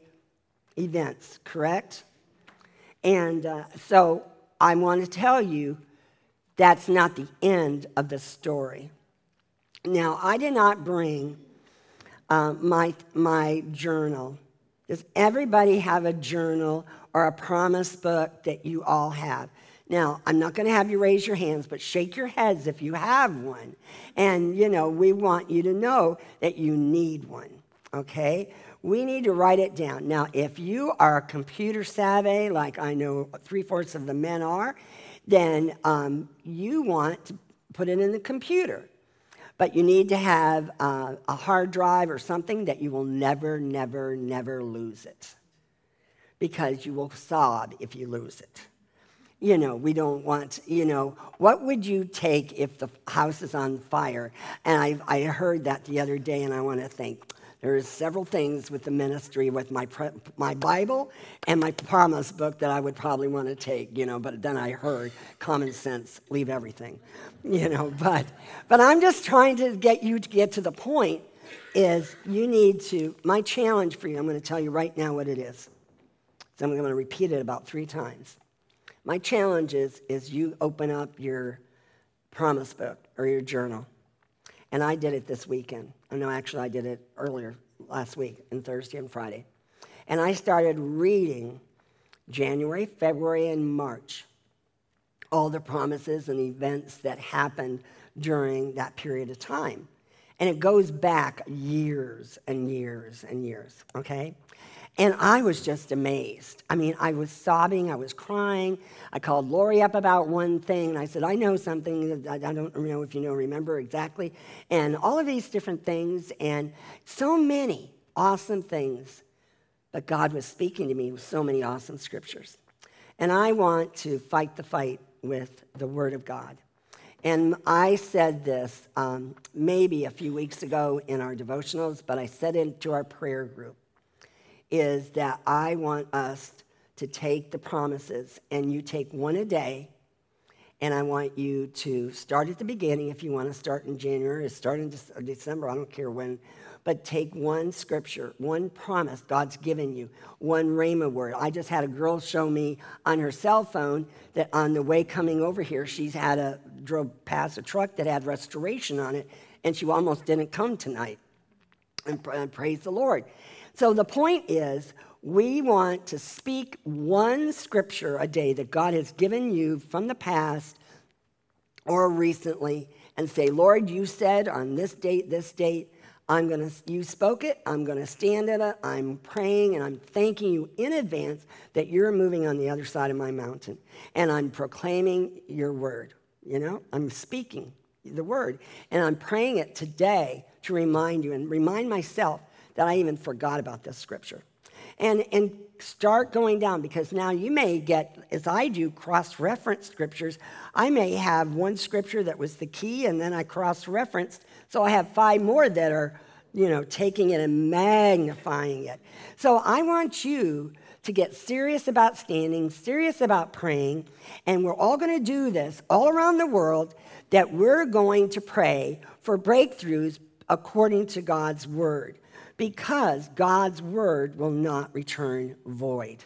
events, correct? And uh, so I want to tell you that's not the end of the story. Now, I did not bring uh, my, my journal. Does everybody have a journal or a promise book that you all have? Now, I'm not going to have you raise your hands, but shake your heads if you have one. And, you know, we want you to know that you need one, okay? We need to write it down. Now, if you are computer savvy, like I know three fourths of the men are, then um, you want to put it in the computer. But you need to have uh, a hard drive or something that you will never, never, never lose it. Because you will sob if you lose it. You know, we don't want, you know, what would you take if the house is on fire? And I, I heard that the other day, and I want to think. There's several things with the ministry, with my, pre- my Bible and my promise book that I would probably want to take, you know, but then I heard common sense, leave everything, you know, but, but I'm just trying to get you to get to the point is you need to, my challenge for you, I'm going to tell you right now what it is. So I'm going to repeat it about three times. My challenge is, is you open up your promise book or your journal. And I did it this weekend. Oh, no, actually, I did it earlier last week, and Thursday and Friday. And I started reading January, February, and March all the promises and events that happened during that period of time. And it goes back years and years and years, okay? And I was just amazed. I mean, I was sobbing, I was crying. I called Lori up about one thing, and I said, I know something that I don't know if you know, remember exactly. And all of these different things, and so many awesome things. But God was speaking to me with so many awesome scriptures. And I want to fight the fight with the Word of God. And I said this um, maybe a few weeks ago in our devotionals, but I said it to our prayer group is that I want us to take the promises and you take one a day. And I want you to start at the beginning if you want to start in January or start in December, I don't care when. But take one scripture, one promise God's given you, one Rhema word. I just had a girl show me on her cell phone that on the way coming over here, she's had a drove past a truck that had restoration on it, and she almost didn't come tonight. And, and praise the Lord. So the point is, we want to speak one scripture a day that God has given you from the past or recently and say, Lord, you said on this date, this date, I'm going to, you spoke it, I'm going to stand at it, I'm praying and I'm thanking you in advance that you're moving on the other side of my mountain. And I'm proclaiming your word. You know, I'm speaking the word. And I'm praying it today to remind you and remind myself that I even forgot about this scripture. And, and start going down because now you may get, as I do, cross reference scriptures. I may have one scripture that was the key and then I cross referenced. So I have five more that are, you know, taking it and magnifying it. So I want you to get serious about standing, serious about praying, and we're all going to do this all around the world that we're going to pray for breakthroughs according to God's word because God's word will not return void.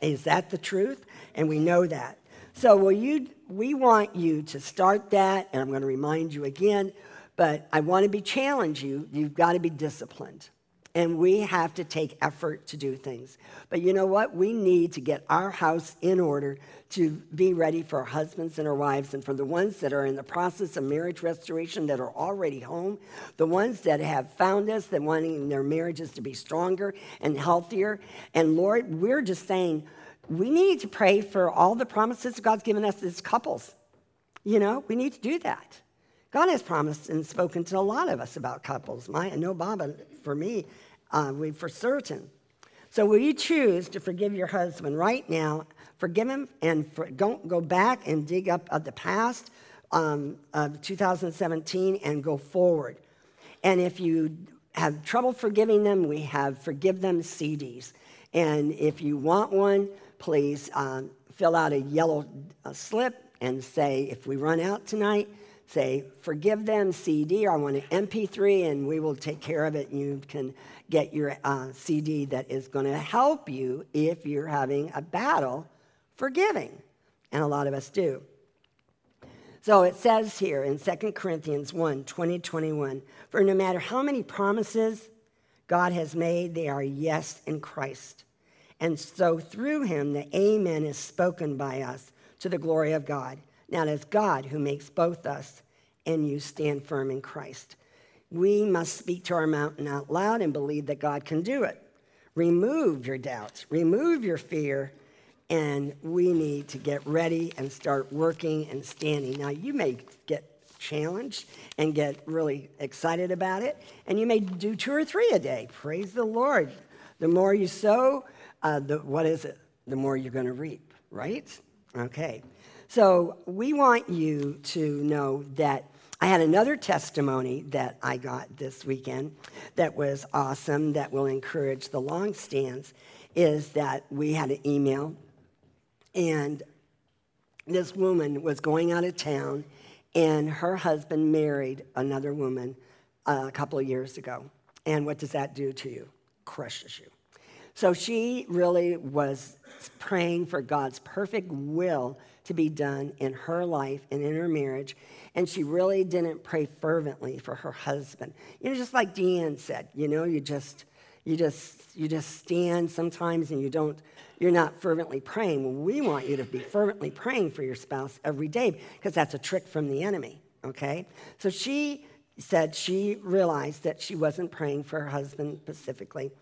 Is that the truth? And we know that. So will you we want you to start that and I'm going to remind you again, but I want to be challenge you. You've got to be disciplined. And we have to take effort to do things. But you know what? We need to get our house in order to be ready for our husbands and our wives, and for the ones that are in the process of marriage restoration that are already home, the ones that have found us, that wanting their marriages to be stronger and healthier. And Lord, we're just saying we need to pray for all the promises God's given us as couples. You know, we need to do that. God has promised and spoken to a lot of us about couples. My, know Baba, for me, uh, we for certain. So will you choose to forgive your husband right now? Forgive him and for, don't go back and dig up of the past um, of 2017 and go forward. And if you have trouble forgiving them, we have Forgive Them CDs. And if you want one, please um, fill out a yellow uh, slip and say, if we run out tonight, say, forgive them CD, or I want an MP3, and we will take care of it. And you can get your uh, CD that is going to help you if you're having a battle forgiving. And a lot of us do. So it says here in 2 Corinthians 1 20, 21, for no matter how many promises God has made, they are yes in Christ. And so through him, the amen is spoken by us to the glory of God. Now it is God who makes both us and you stand firm in Christ. We must speak to our mountain out loud and believe that God can do it. Remove your doubts, remove your fear, and we need to get ready and start working and standing. Now, you may get challenged and get really excited about it, and you may do two or three a day. Praise the Lord. The more you sow, uh, the, what is it? The more you're going to reap, right? Okay. So we want you to know that I had another testimony that I got this weekend that was awesome, that will encourage the long stands, is that we had an email and this woman was going out of town and her husband married another woman uh, a couple of years ago. And what does that do to you? Crushes you. So she really was praying for God's perfect will to be done in her life and in her marriage. And she really didn't pray fervently for her husband. You know, just like Deanne said, you know, you just you just you just stand sometimes and you don't you're not fervently praying. We want you to be fervently praying for your spouse every day because that's a trick from the enemy. Okay? So she said she realized that she wasn't praying for her husband specifically.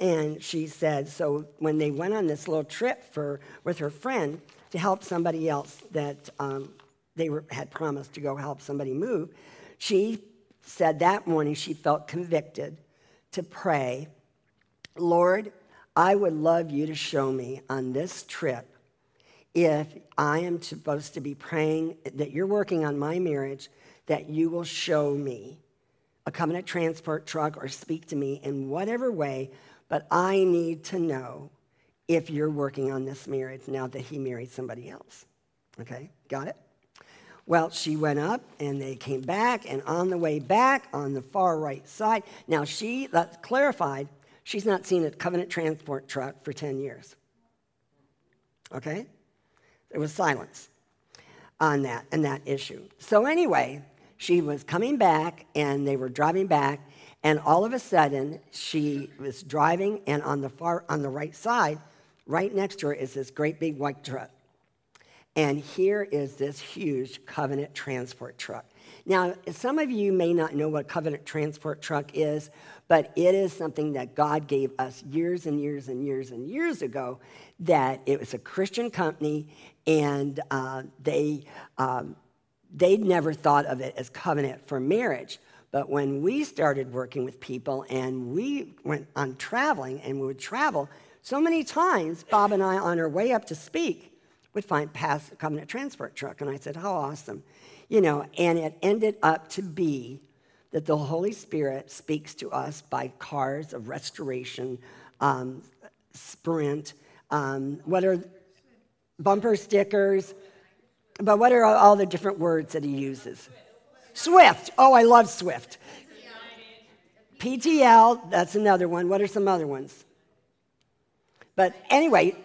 And she said, so when they went on this little trip for, with her friend to help somebody else that um, they were, had promised to go help somebody move, she said that morning she felt convicted to pray, Lord, I would love you to show me on this trip if I am supposed to be praying that you're working on my marriage, that you will show me a covenant transport truck or speak to me in whatever way, but I need to know if you're working on this marriage now that he married somebody else. Okay, got it? Well, she went up and they came back, and on the way back, on the far right side, now she, that's clarified, she's not seen a covenant transport truck for 10 years. Okay? There was silence on that and that issue. So, anyway, she was coming back and they were driving back, and all of a sudden she was driving, and on the far on the right side, right next to her is this great big white truck. And here is this huge covenant transport truck. Now, some of you may not know what covenant transport truck is, but it is something that God gave us years and years and years and years ago. That it was a Christian company, and uh, they um, they'd never thought of it as covenant for marriage. But when we started working with people and we went on traveling and we would travel, so many times Bob and I, on our way up to speak, would find pass the a transport truck. And I said, How awesome. You know, and it ended up to be that the Holy Spirit speaks to us by cars of restoration, um, sprint, um, what are bumper stickers, but what are all the different words that he uses? Swift. Oh, I love Swift. PTL, that's another one. What are some other ones? But anyway,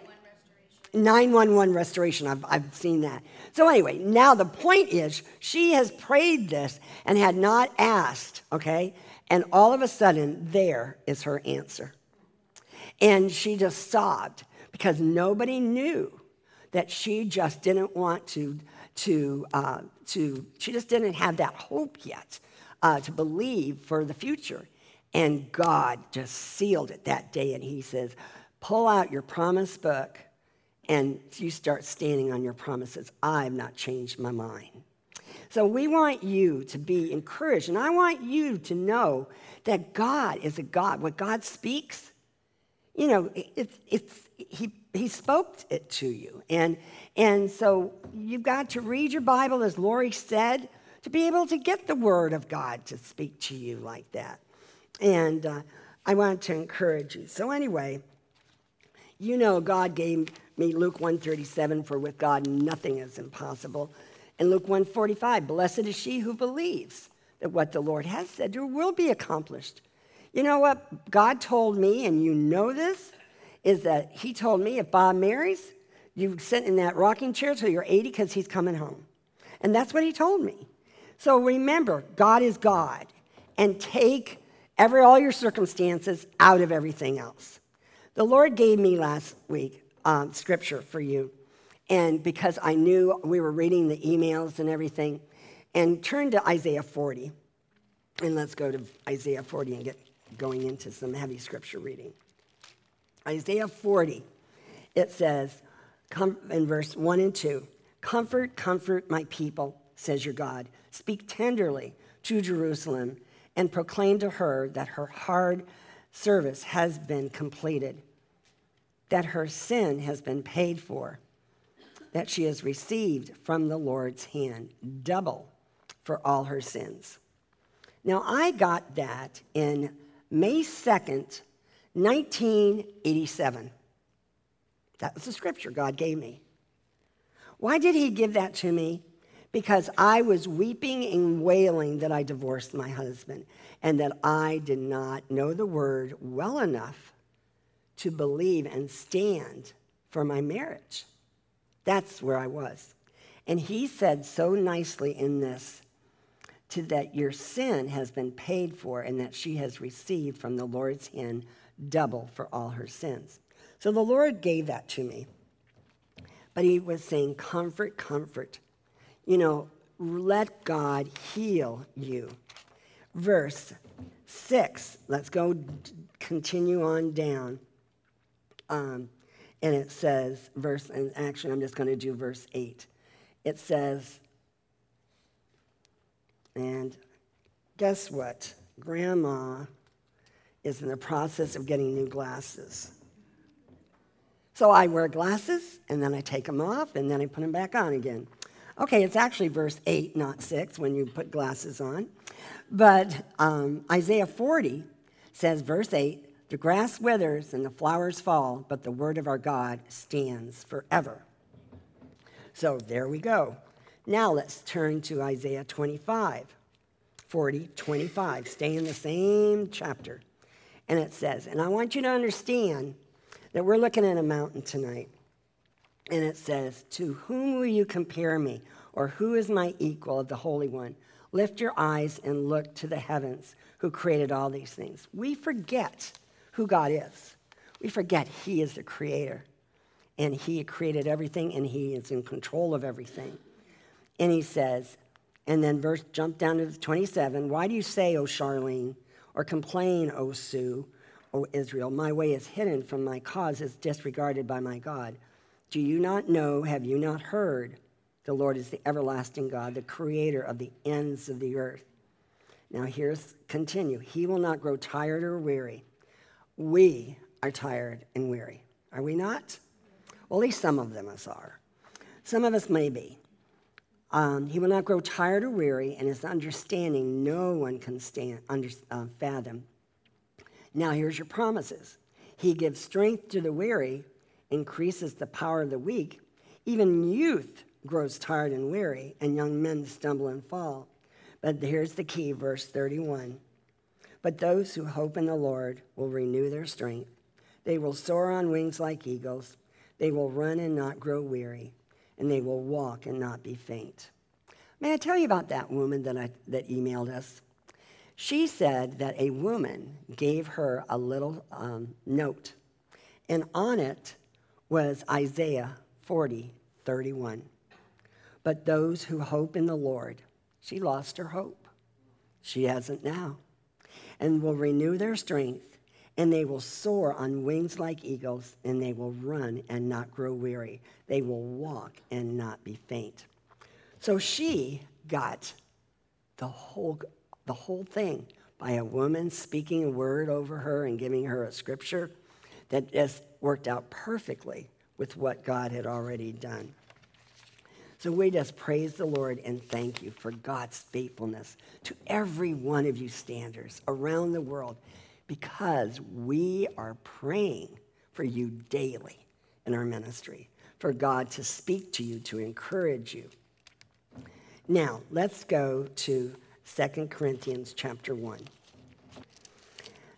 911 restoration. I've, I've seen that. So, anyway, now the point is she has prayed this and had not asked, okay? And all of a sudden, there is her answer. And she just sobbed because nobody knew that she just didn't want to, to, uh, to she just didn't have that hope yet uh, to believe for the future. And God just sealed it that day. And He says, pull out your promise book and you start standing on your promises. I've not changed my mind. So we want you to be encouraged, and I want you to know that God is a God. What God speaks, you know, it's, it's, he, he spoke it to you. And, and so you've got to read your Bible, as Lori said, to be able to get the word of God to speak to you like that. And uh, I want to encourage you. So, anyway, you know, God gave me Luke 137 for with God nothing is impossible. And Luke 145, blessed is she who believes that what the Lord has said to her will be accomplished. You know what God told me, and you know this, is that He told me if Bob marries, you sit in that rocking chair till you're 80 because he's coming home. And that's what He told me. So remember, God is God, and take every all your circumstances out of everything else. The Lord gave me last week um, scripture for you, and because I knew we were reading the emails and everything, and turn to Isaiah 40, and let's go to Isaiah 40 and get going into some heavy scripture reading. Isaiah 40, it says, in verse 1 and 2 Comfort, comfort my people, says your God. Speak tenderly to Jerusalem and proclaim to her that her hard service has been completed, that her sin has been paid for, that she has received from the Lord's hand double for all her sins. Now, I got that in May 2nd, 1987. That was the scripture God gave me. Why did He give that to me? Because I was weeping and wailing that I divorced my husband and that I did not know the word well enough to believe and stand for my marriage. That's where I was. And he said so nicely in this to that your sin has been paid for and that she has received from the Lord's hand double for all her sins. So the Lord gave that to me. But he was saying, comfort, comfort. You know, let God heal you. Verse 6, let's go continue on down. Um, and it says, verse, and actually, I'm just going to do verse 8. It says, and guess what? Grandma is in the process of getting new glasses. So I wear glasses and then I take them off and then I put them back on again. Okay, it's actually verse 8, not 6, when you put glasses on. But um, Isaiah 40 says, verse 8, the grass withers and the flowers fall, but the word of our God stands forever. So there we go. Now let's turn to Isaiah 25, 40, 25. Stay in the same chapter. And it says, and I want you to understand that we're looking at a mountain tonight. And it says, To whom will you compare me? Or who is my equal of the Holy One? Lift your eyes and look to the heavens who created all these things. We forget who God is. We forget He is the creator. And He created everything and He is in control of everything. And He says, and then verse jump down to 27. Why do you say, O Charlyne, or complain, O Sue, O Israel, my way is hidden from my cause is disregarded by my God. Do you not know, have you not heard? The Lord is the everlasting God, the creator of the ends of the earth. Now here's continue. He will not grow tired or weary. We are tired and weary. Are we not? Well, at least some of them us are. Some of us may be. Um, he will not grow tired or weary, and his understanding no one can stand, under, uh, fathom. Now, here's your promises He gives strength to the weary, increases the power of the weak. Even youth grows tired and weary, and young men stumble and fall. But here's the key, verse 31. But those who hope in the Lord will renew their strength. They will soar on wings like eagles. They will run and not grow weary, and they will walk and not be faint. May I tell you about that woman that, I, that emailed us? She said that a woman gave her a little um, note, and on it was Isaiah 40, 31. But those who hope in the Lord, she lost her hope. She hasn't now. And will renew their strength, and they will soar on wings like eagles, and they will run and not grow weary. They will walk and not be faint. So she got the whole, the whole thing by a woman speaking a word over her and giving her a scripture that just worked out perfectly with what God had already done. So we just praise the Lord and thank you for God's faithfulness to every one of you standers around the world because we are praying for you daily in our ministry, for God to speak to you, to encourage you. Now, let's go to 2 Corinthians chapter 1.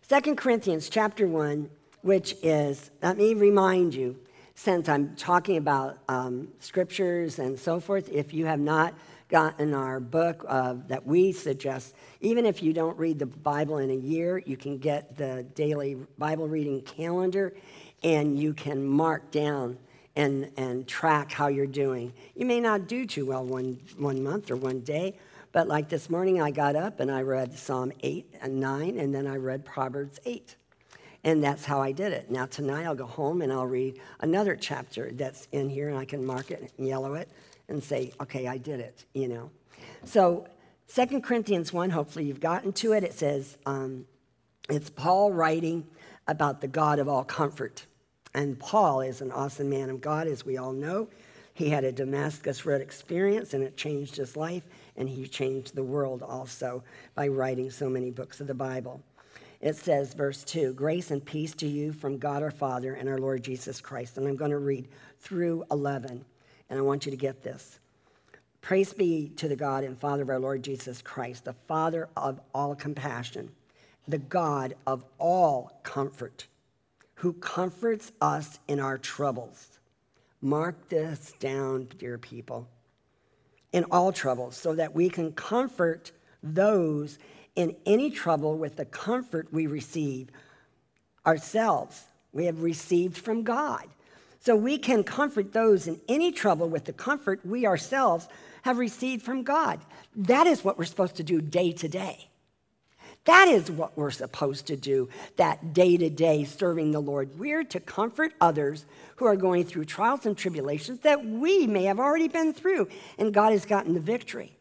2 Corinthians chapter 1, which is, let me remind you, since I'm talking about um, scriptures and so forth, if you have not gotten our book uh, that we suggest, even if you don't read the Bible in a year, you can get the daily Bible reading calendar and you can mark down and, and track how you're doing. You may not do too well one, one month or one day, but like this morning, I got up and I read Psalm 8 and 9, and then I read Proverbs 8. And that's how I did it. Now, tonight I'll go home and I'll read another chapter that's in here, and I can mark it and yellow it and say, okay, I did it, you know. So, 2 Corinthians 1, hopefully you've gotten to it. It says, um, it's Paul writing about the God of all comfort. And Paul is an awesome man of God, as we all know. He had a Damascus Road experience, and it changed his life, and he changed the world also by writing so many books of the Bible. It says, verse 2 Grace and peace to you from God our Father and our Lord Jesus Christ. And I'm going to read through 11, and I want you to get this. Praise be to the God and Father of our Lord Jesus Christ, the Father of all compassion, the God of all comfort, who comforts us in our troubles. Mark this down, dear people. In all troubles, so that we can comfort those in any trouble with the comfort we receive ourselves. We have received from God. So we can comfort those in any trouble with the comfort we ourselves have received from God. That is what we're supposed to do day to day. That is what we're supposed to do, that day to day serving the Lord. We're to comfort others who are going through trials and tribulations that we may have already been through, and God has gotten the victory.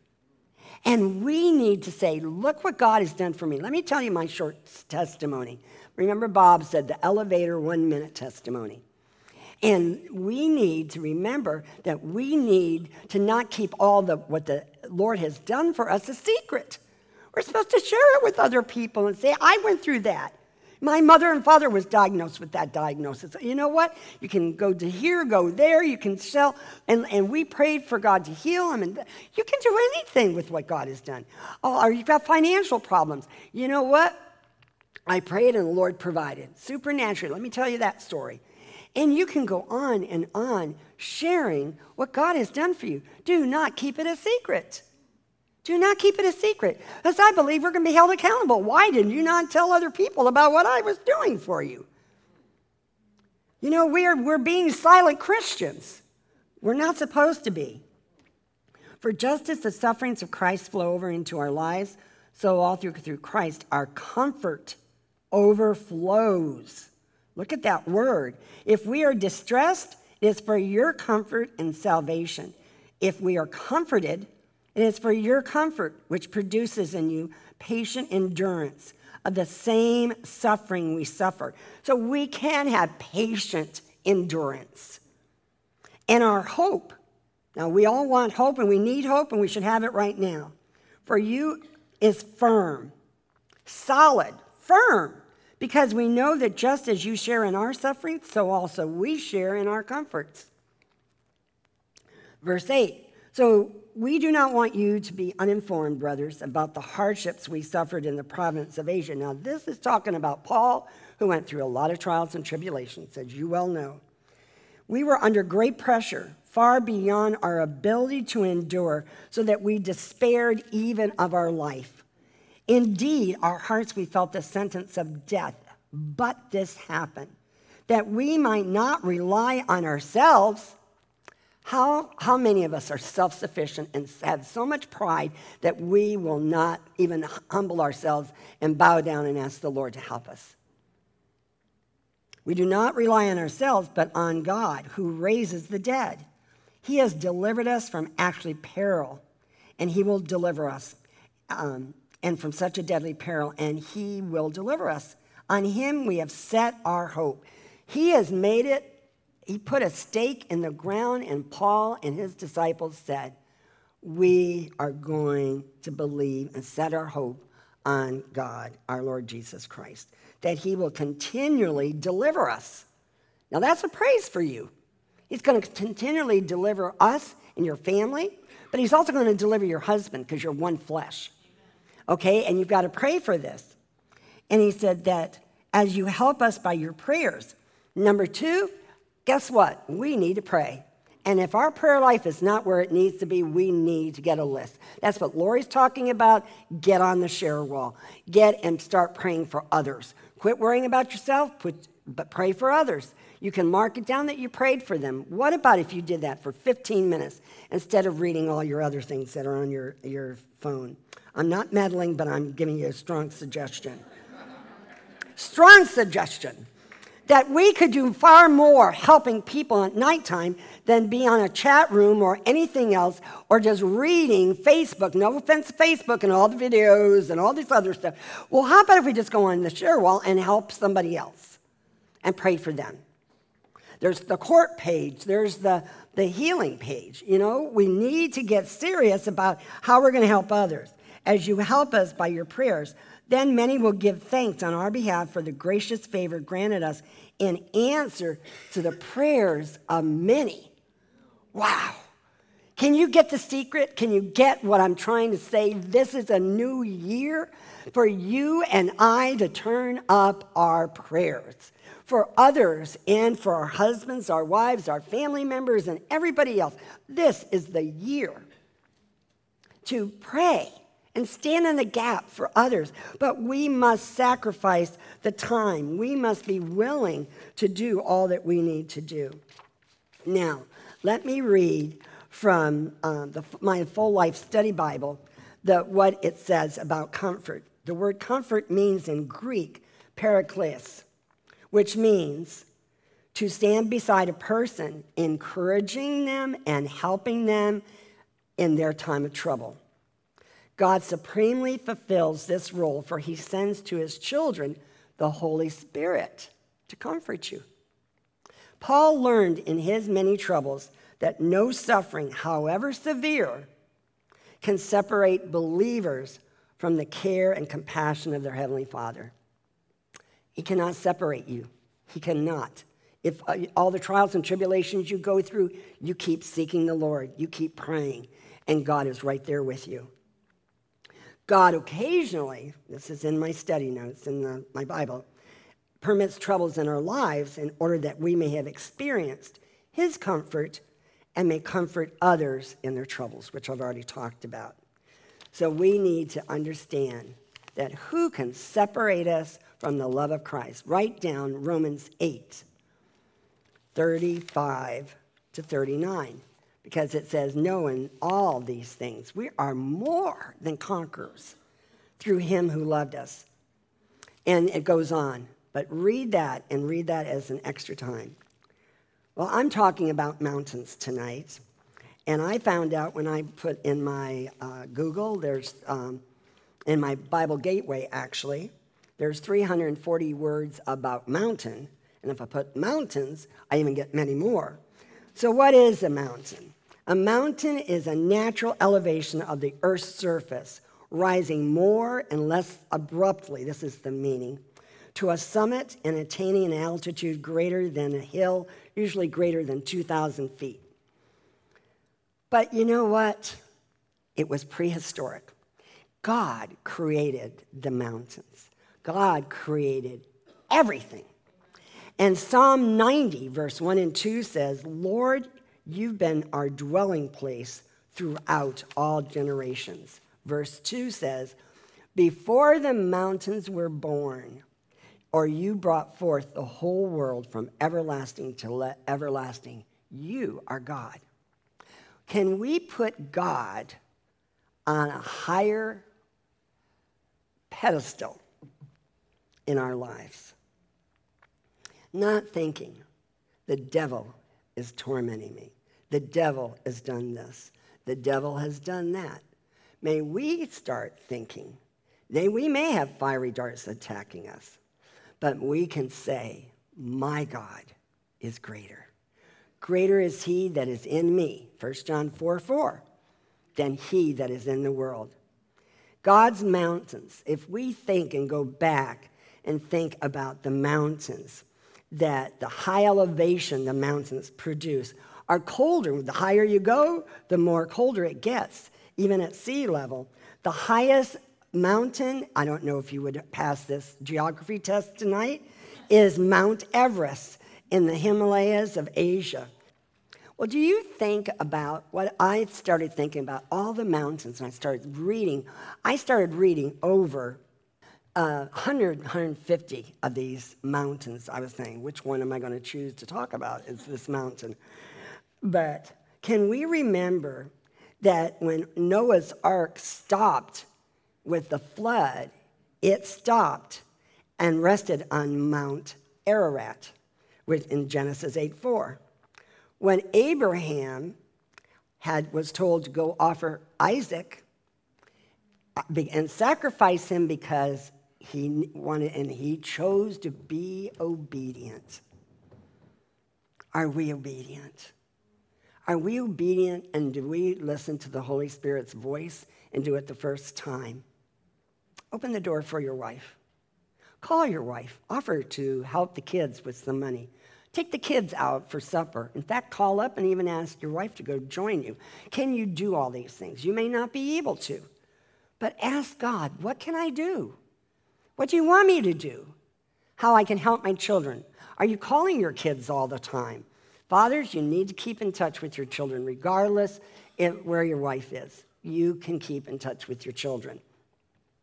And we need to say, Look what God has done for me. Let me tell you my short testimony. Remember, Bob said the elevator one minute testimony. And we need to remember that we need to not keep all the what the Lord has done for us a secret. We're supposed to share it with other people and say, I went through that. My mother and father was diagnosed with that diagnosis. You know what? You can go to here, go there, you can sell. And, and we prayed for God to heal them. And you can do anything with what God has done. Oh, or you've got financial problems. You know what? I prayed and the Lord provided supernaturally. Let me tell you that story. And you can go on and on sharing what God has done for you. Do not keep it a secret. Do not keep it a secret, because I believe we're going to be held accountable. Why didn't you not tell other people about what I was doing for you? You know, we're, we're being silent Christians. We're not supposed to be. For just as the sufferings of Christ flow over into our lives, so all through, through Christ, our comfort overflows. Look at that word. If we are distressed, it is for your comfort and salvation. If we are comforted, it is for your comfort, which produces in you patient endurance of the same suffering we suffer. So we can have patient endurance. And our hope, now we all want hope and we need hope and we should have it right now. For you is firm, solid, firm, because we know that just as you share in our suffering, so also we share in our comforts. Verse 8 So we do not want you to be uninformed, brothers, about the hardships we suffered in the province of Asia. Now, this is talking about Paul, who went through a lot of trials and tribulations, as you well know. We were under great pressure, far beyond our ability to endure, so that we despaired even of our life. Indeed, our hearts we felt the sentence of death, but this happened, that we might not rely on ourselves. How, how many of us are self sufficient and have so much pride that we will not even humble ourselves and bow down and ask the Lord to help us? We do not rely on ourselves, but on God who raises the dead. He has delivered us from actually peril, and He will deliver us, um, and from such a deadly peril, and He will deliver us. On Him we have set our hope. He has made it he put a stake in the ground, and Paul and his disciples said, We are going to believe and set our hope on God, our Lord Jesus Christ, that he will continually deliver us. Now, that's a praise for you. He's going to continually deliver us and your family, but He's also going to deliver your husband because you're one flesh. Okay? And you've got to pray for this. And He said that as you help us by your prayers, number two, guess what? We need to pray. And if our prayer life is not where it needs to be, we need to get a list. That's what Lori's talking about. Get on the share wall. Get and start praying for others. Quit worrying about yourself, but pray for others. You can mark it down that you prayed for them. What about if you did that for 15 minutes instead of reading all your other things that are on your, your phone? I'm not meddling, but I'm giving you a strong suggestion. strong suggestion that we could do far more helping people at nighttime than be on a chat room or anything else or just reading Facebook. No offense to Facebook and all the videos and all this other stuff. Well, how about if we just go on the share wall and help somebody else and pray for them? There's the court page, there's the, the healing page. You know, we need to get serious about how we're going to help others. As you help us by your prayers, then many will give thanks on our behalf for the gracious favor granted us in answer to the prayers of many. Wow. Can you get the secret? Can you get what I'm trying to say? This is a new year for you and I to turn up our prayers for others and for our husbands, our wives, our family members, and everybody else. This is the year to pray and stand in the gap for others. But we must sacrifice the time. We must be willing to do all that we need to do. Now, let me read from uh, the, my full life study Bible the, what it says about comfort. The word comfort means in Greek, paraklesis, which means to stand beside a person, encouraging them and helping them in their time of trouble. God supremely fulfills this role, for he sends to his children the Holy Spirit to comfort you. Paul learned in his many troubles that no suffering, however severe, can separate believers from the care and compassion of their Heavenly Father. He cannot separate you. He cannot. If uh, all the trials and tribulations you go through, you keep seeking the Lord, you keep praying, and God is right there with you. God occasionally, this is in my study notes in the, my Bible, permits troubles in our lives in order that we may have experienced His comfort and may comfort others in their troubles, which I've already talked about. So we need to understand that who can separate us from the love of Christ? Write down Romans 8, 35 to 39 because it says, knowing all these things, we are more than conquerors through him who loved us. And it goes on, but read that and read that as an extra time. Well, I'm talking about mountains tonight. And I found out when I put in my uh, Google, there's, um, in my Bible Gateway actually, there's 340 words about mountain. And if I put mountains, I even get many more. So, what is a mountain? A mountain is a natural elevation of the Earth's surface, rising more and less abruptly, this is the meaning, to a summit and attaining an altitude greater than a hill, usually greater than 2,000 feet. But you know what? It was prehistoric. God created the mountains, God created everything. And Psalm 90, verse 1 and 2 says, Lord, you've been our dwelling place throughout all generations. Verse 2 says, Before the mountains were born, or you brought forth the whole world from everlasting to everlasting, you are God. Can we put God on a higher pedestal in our lives? Not thinking the devil is tormenting me. The devil has done this. The devil has done that. May we start thinking. They, we may have fiery darts attacking us, but we can say, My God is greater. Greater is he that is in me, 1 John 4 4, than he that is in the world. God's mountains, if we think and go back and think about the mountains, that the high elevation the mountains produce are colder. The higher you go, the more colder it gets, even at sea level. The highest mountain, I don't know if you would pass this geography test tonight, is Mount Everest in the Himalayas of Asia. Well, do you think about what I started thinking about all the mountains and I started reading? I started reading over uh, 100, 150 of these mountains. I was saying, which one am I going to choose to talk about? Is this mountain? But can we remember that when Noah's ark stopped with the flood, it stopped and rested on Mount Ararat in Genesis 8 4. When Abraham had, was told to go offer Isaac uh, and sacrifice him because he wanted and he chose to be obedient. Are we obedient? Are we obedient and do we listen to the Holy Spirit's voice and do it the first time? Open the door for your wife. Call your wife. Offer to help the kids with some money. Take the kids out for supper. In fact, call up and even ask your wife to go join you. Can you do all these things? You may not be able to, but ask God, what can I do? What do you want me to do? How I can help my children? Are you calling your kids all the time? Fathers, you need to keep in touch with your children, regardless of where your wife is. You can keep in touch with your children.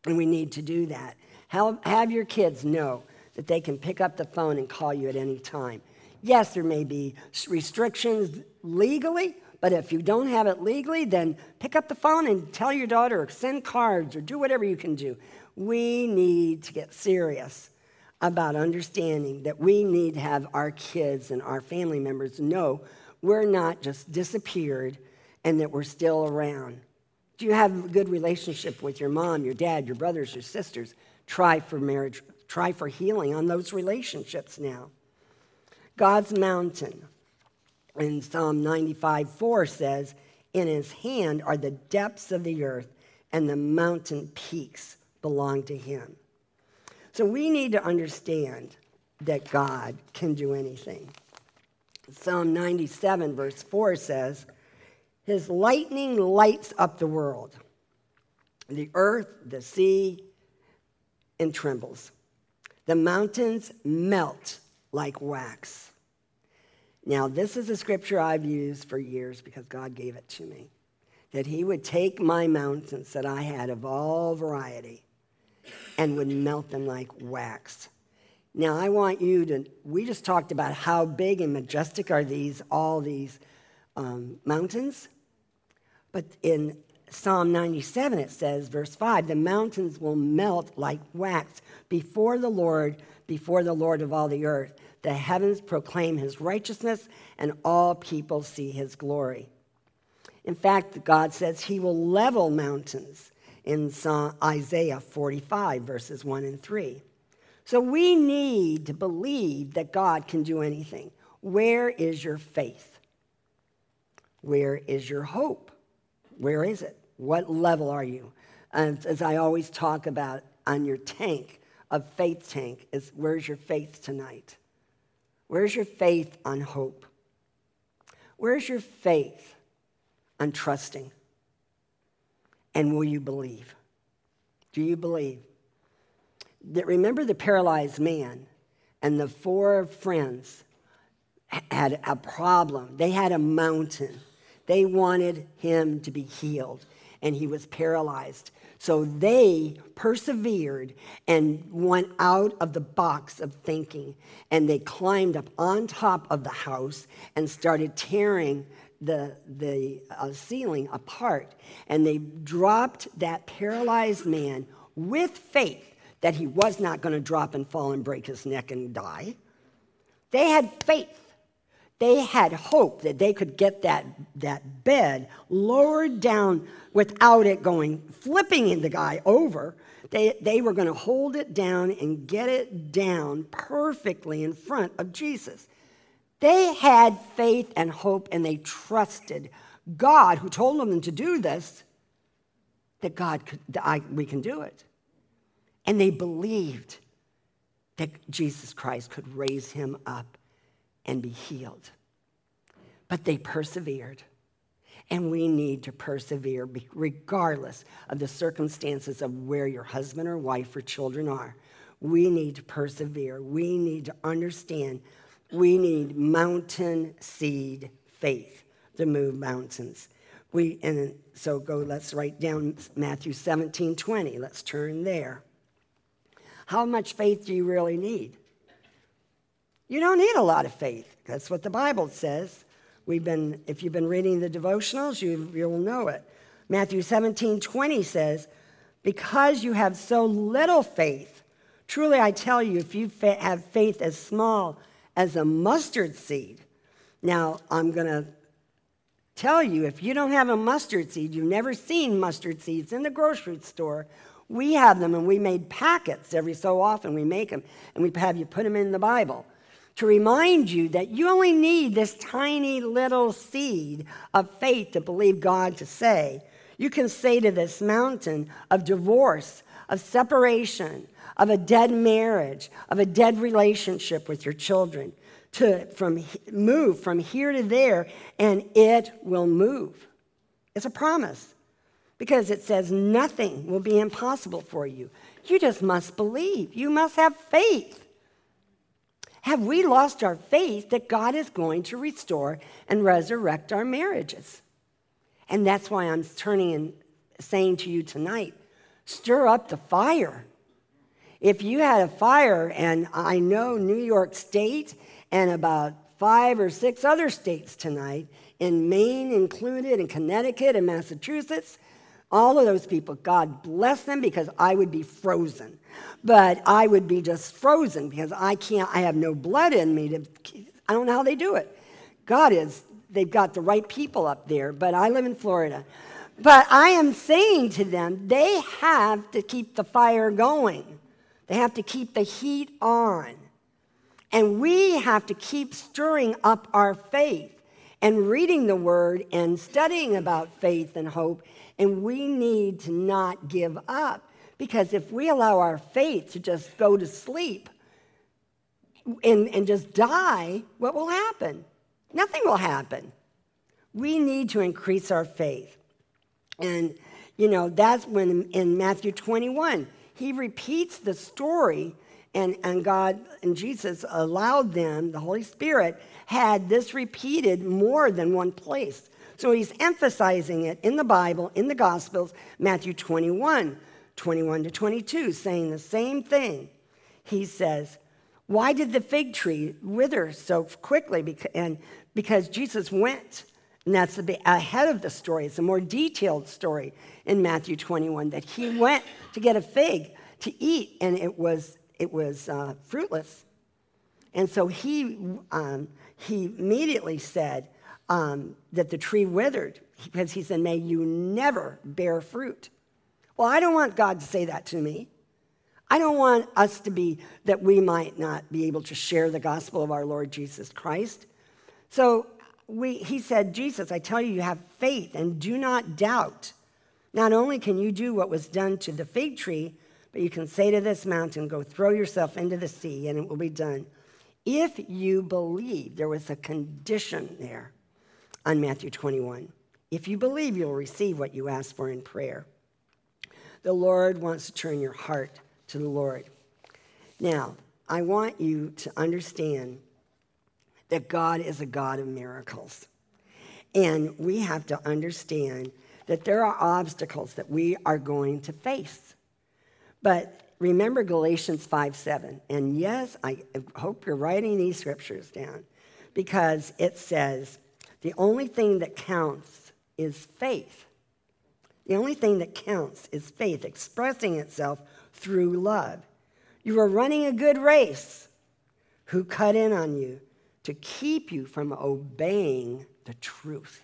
And we need to do that. Have your kids know that they can pick up the phone and call you at any time. Yes, there may be restrictions legally, but if you don't have it legally, then pick up the phone and tell your daughter, or send cards, or do whatever you can do. We need to get serious about understanding that we need to have our kids and our family members know we're not just disappeared and that we're still around. Do you have a good relationship with your mom, your dad, your brothers, your sisters? Try for marriage, try for healing on those relationships now. God's mountain in Psalm 95 4 says, In his hand are the depths of the earth, and the mountain peaks belong to him. So we need to understand that God can do anything. Psalm 97, verse 4 says, His lightning lights up the world, the earth, the sea, and trembles. The mountains melt like wax. Now, this is a scripture I've used for years because God gave it to me. That He would take my mountains that I had of all variety and would melt them like wax. Now, I want you to, we just talked about how big and majestic are these, all these um, mountains. But in Psalm 97, it says, verse 5, the mountains will melt like wax before the Lord, before the Lord of all the earth. The heavens proclaim his righteousness, and all people see his glory. In fact, God says he will level mountains in Isaiah 45, verses 1 and 3. So we need to believe that God can do anything. Where is your faith? Where is your hope? Where is it? What level are you? And as I always talk about on your tank, a faith tank, is where's your faith tonight? Where's your faith on hope? Where's your faith on trusting? And will you believe? Do you believe? That remember the paralyzed man and the four friends had a problem. They had a mountain. They wanted him to be healed, and he was paralyzed. So they persevered and went out of the box of thinking, and they climbed up on top of the house and started tearing the, the uh, ceiling apart and they dropped that paralyzed man with faith that he was not going to drop and fall and break his neck and die. They had faith. They had hope that they could get that, that bed lowered down without it going, flipping the guy over. They, they were going to hold it down and get it down perfectly in front of Jesus. They had faith and hope and they trusted God, who told them to do this, that God could, that I, we can do it. And they believed that Jesus Christ could raise him up and be healed. but they persevered. And we need to persevere regardless of the circumstances of where your husband or wife or children are. We need to persevere. We need to understand we need mountain seed faith to move mountains. We, and so go, let's write down Matthew 17 20. Let's turn there. How much faith do you really need? You don't need a lot of faith. That's what the Bible says. We've been, if you've been reading the devotionals, you, you'll know it. Matthew 17 20 says, Because you have so little faith, truly I tell you, if you fa- have faith as small as a mustard seed, now I'm going to tell you if you don't have a mustard seed, you've never seen mustard seeds in the grocery store. We have them and we made packets every so often. We make them and we have you put them in the Bible to remind you that you only need this tiny little seed of faith to believe God to say. You can say to this mountain of divorce, of separation, of a dead marriage, of a dead relationship with your children, to from move from here to there, and it will move. It's a promise because it says nothing will be impossible for you. You just must believe. You must have faith. Have we lost our faith that God is going to restore and resurrect our marriages? And that's why I'm turning and saying to you tonight stir up the fire. If you had a fire, and I know New York State and about five or six other states tonight, in Maine included, and Connecticut and Massachusetts, all of those people, God bless them because I would be frozen. But I would be just frozen because I can't, I have no blood in me to, I don't know how they do it. God is, they've got the right people up there, but I live in Florida. But I am saying to them, they have to keep the fire going. They have to keep the heat on. And we have to keep stirring up our faith and reading the word and studying about faith and hope. And we need to not give up because if we allow our faith to just go to sleep and, and just die, what will happen? Nothing will happen. We need to increase our faith. And, you know, that's when in Matthew 21, he repeats the story, and, and God and Jesus allowed them, the Holy Spirit had this repeated more than one place. So he's emphasizing it in the Bible, in the Gospels, Matthew 21, 21 to 22, saying the same thing. He says, Why did the fig tree wither so quickly? And because Jesus went and that's ahead of the story. It's a more detailed story in Matthew 21 that he went to get a fig to eat, and it was, it was uh, fruitless. And so he, um, he immediately said um, that the tree withered because he said, May you never bear fruit. Well, I don't want God to say that to me. I don't want us to be that we might not be able to share the gospel of our Lord Jesus Christ. So we, he said, Jesus, I tell you, you have faith and do not doubt. Not only can you do what was done to the fig tree, but you can say to this mountain, Go throw yourself into the sea, and it will be done. If you believe, there was a condition there on Matthew 21. If you believe, you'll receive what you ask for in prayer. The Lord wants to turn your heart to the Lord. Now, I want you to understand that God is a God of miracles. And we have to understand that there are obstacles that we are going to face. But remember Galatians 5 7. And yes, I hope you're writing these scriptures down because it says the only thing that counts is faith. The only thing that counts is faith expressing itself through love. You are running a good race. Who cut in on you? To keep you from obeying the truth.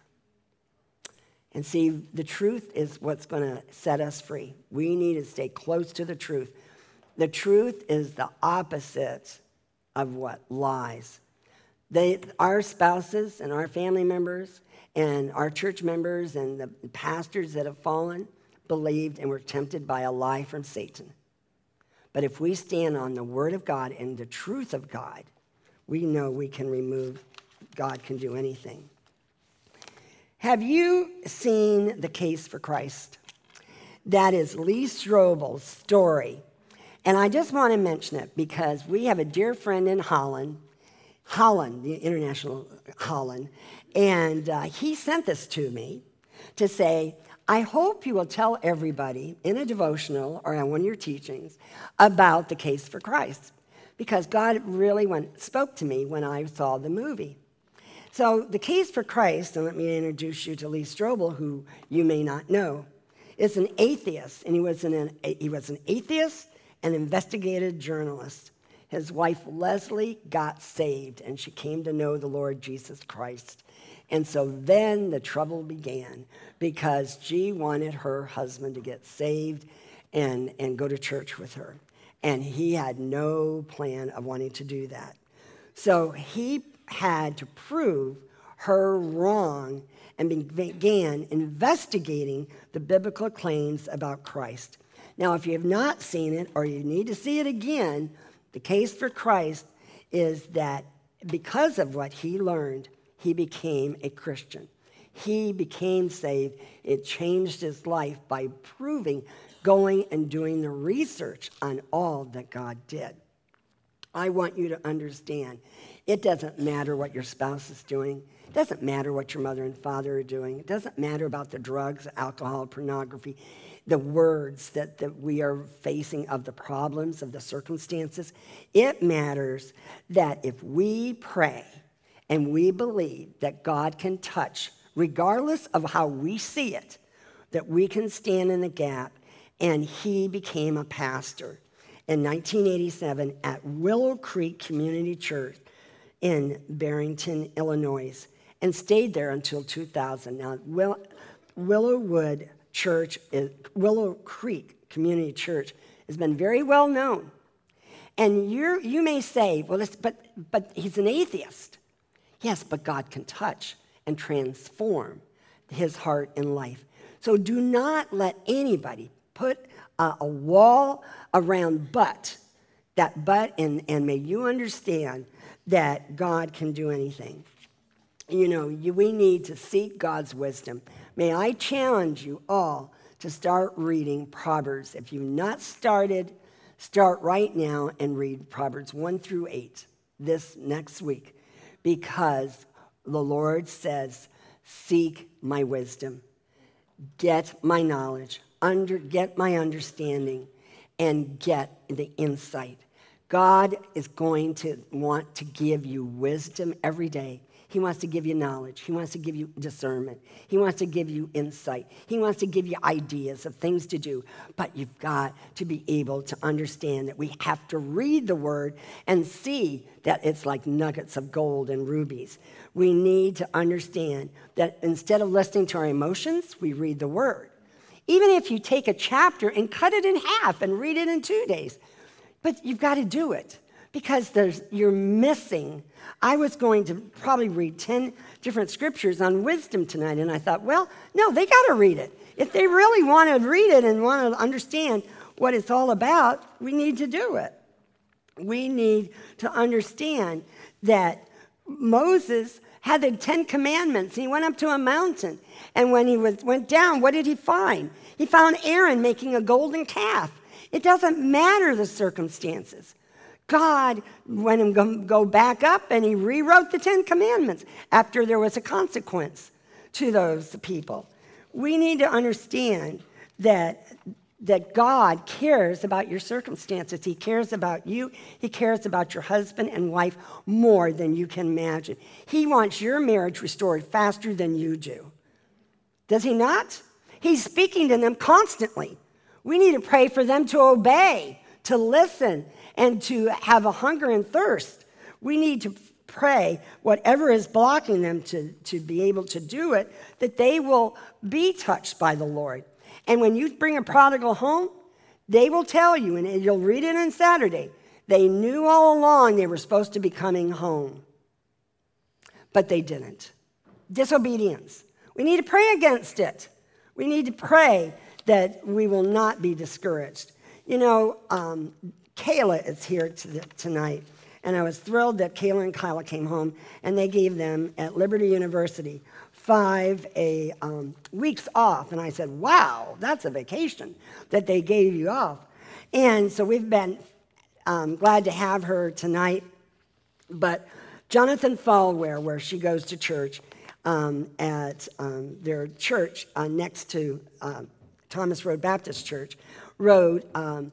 And see, the truth is what's going to set us free. We need to stay close to the truth. The truth is the opposite of what? Lies. They, our spouses and our family members and our church members and the pastors that have fallen believed and were tempted by a lie from Satan. But if we stand on the Word of God and the truth of God, we know we can remove, God can do anything. Have you seen The Case for Christ? That is Lee Strobel's story. And I just want to mention it because we have a dear friend in Holland, Holland, the international Holland, and uh, he sent this to me to say, I hope you will tell everybody in a devotional or on one of your teachings about the case for Christ, because God really went, spoke to me when I saw the movie. So, the case for Christ, and let me introduce you to Lee Strobel, who you may not know, is an atheist, and he was an, he was an atheist and investigative journalist. His wife Leslie got saved, and she came to know the Lord Jesus Christ. And so then the trouble began because G wanted her husband to get saved and, and go to church with her. And he had no plan of wanting to do that. So he had to prove her wrong and began investigating the biblical claims about Christ. Now, if you have not seen it or you need to see it again, the case for Christ is that because of what he learned, he became a Christian. He became saved. It changed his life by proving, going and doing the research on all that God did. I want you to understand it doesn't matter what your spouse is doing. It doesn't matter what your mother and father are doing. It doesn't matter about the drugs, alcohol, pornography, the words that, that we are facing of the problems, of the circumstances. It matters that if we pray and we believe that God can touch, regardless of how we see it, that we can stand in the gap. And he became a pastor in 1987 at Willow Creek Community Church in Barrington, Illinois, and stayed there until 2000. Now, Will, Willowwood Church, is, Willow Creek Community Church, has been very well known. And you you may say, well, but, but he's an atheist. Yes, but God can touch and transform his heart and life. So do not let anybody put a, a wall around but, that but, and, and may you understand that God can do anything. You know, you, we need to seek God's wisdom. May I challenge you all to start reading Proverbs. If you've not started, start right now and read Proverbs 1 through 8 this next week because the Lord says, Seek my wisdom, get my knowledge, under, get my understanding, and get the insight. God is going to want to give you wisdom every day. He wants to give you knowledge. He wants to give you discernment. He wants to give you insight. He wants to give you ideas of things to do. But you've got to be able to understand that we have to read the word and see that it's like nuggets of gold and rubies. We need to understand that instead of listening to our emotions, we read the word. Even if you take a chapter and cut it in half and read it in two days, but you've got to do it because there's, you're missing. I was going to probably read 10 different scriptures on wisdom tonight, and I thought, well, no, they got to read it. If they really want to read it and want to understand what it's all about, we need to do it. We need to understand that Moses had the Ten Commandments. He went up to a mountain, and when he was, went down, what did he find? He found Aaron making a golden calf. It doesn't matter the circumstances. God and go, go back up and he rewrote the Ten Commandments after there was a consequence to those people. We need to understand that, that God cares about your circumstances. He cares about you. He cares about your husband and wife more than you can imagine. He wants your marriage restored faster than you do. Does he not? He's speaking to them constantly. We need to pray for them to obey, to listen, and to have a hunger and thirst. We need to pray whatever is blocking them to, to be able to do it, that they will be touched by the Lord. And when you bring a prodigal home, they will tell you, and you'll read it on Saturday, they knew all along they were supposed to be coming home, but they didn't. Disobedience. We need to pray against it. We need to pray that we will not be discouraged. You know, um, Kayla is here to tonight, and I was thrilled that Kayla and Kyla came home, and they gave them at Liberty University five a, um, weeks off. And I said, wow, that's a vacation that they gave you off. And so we've been um, glad to have her tonight. But Jonathan Falwell, where she goes to church, um, at um, their church uh, next to um, Thomas Road Baptist Church, wrote um,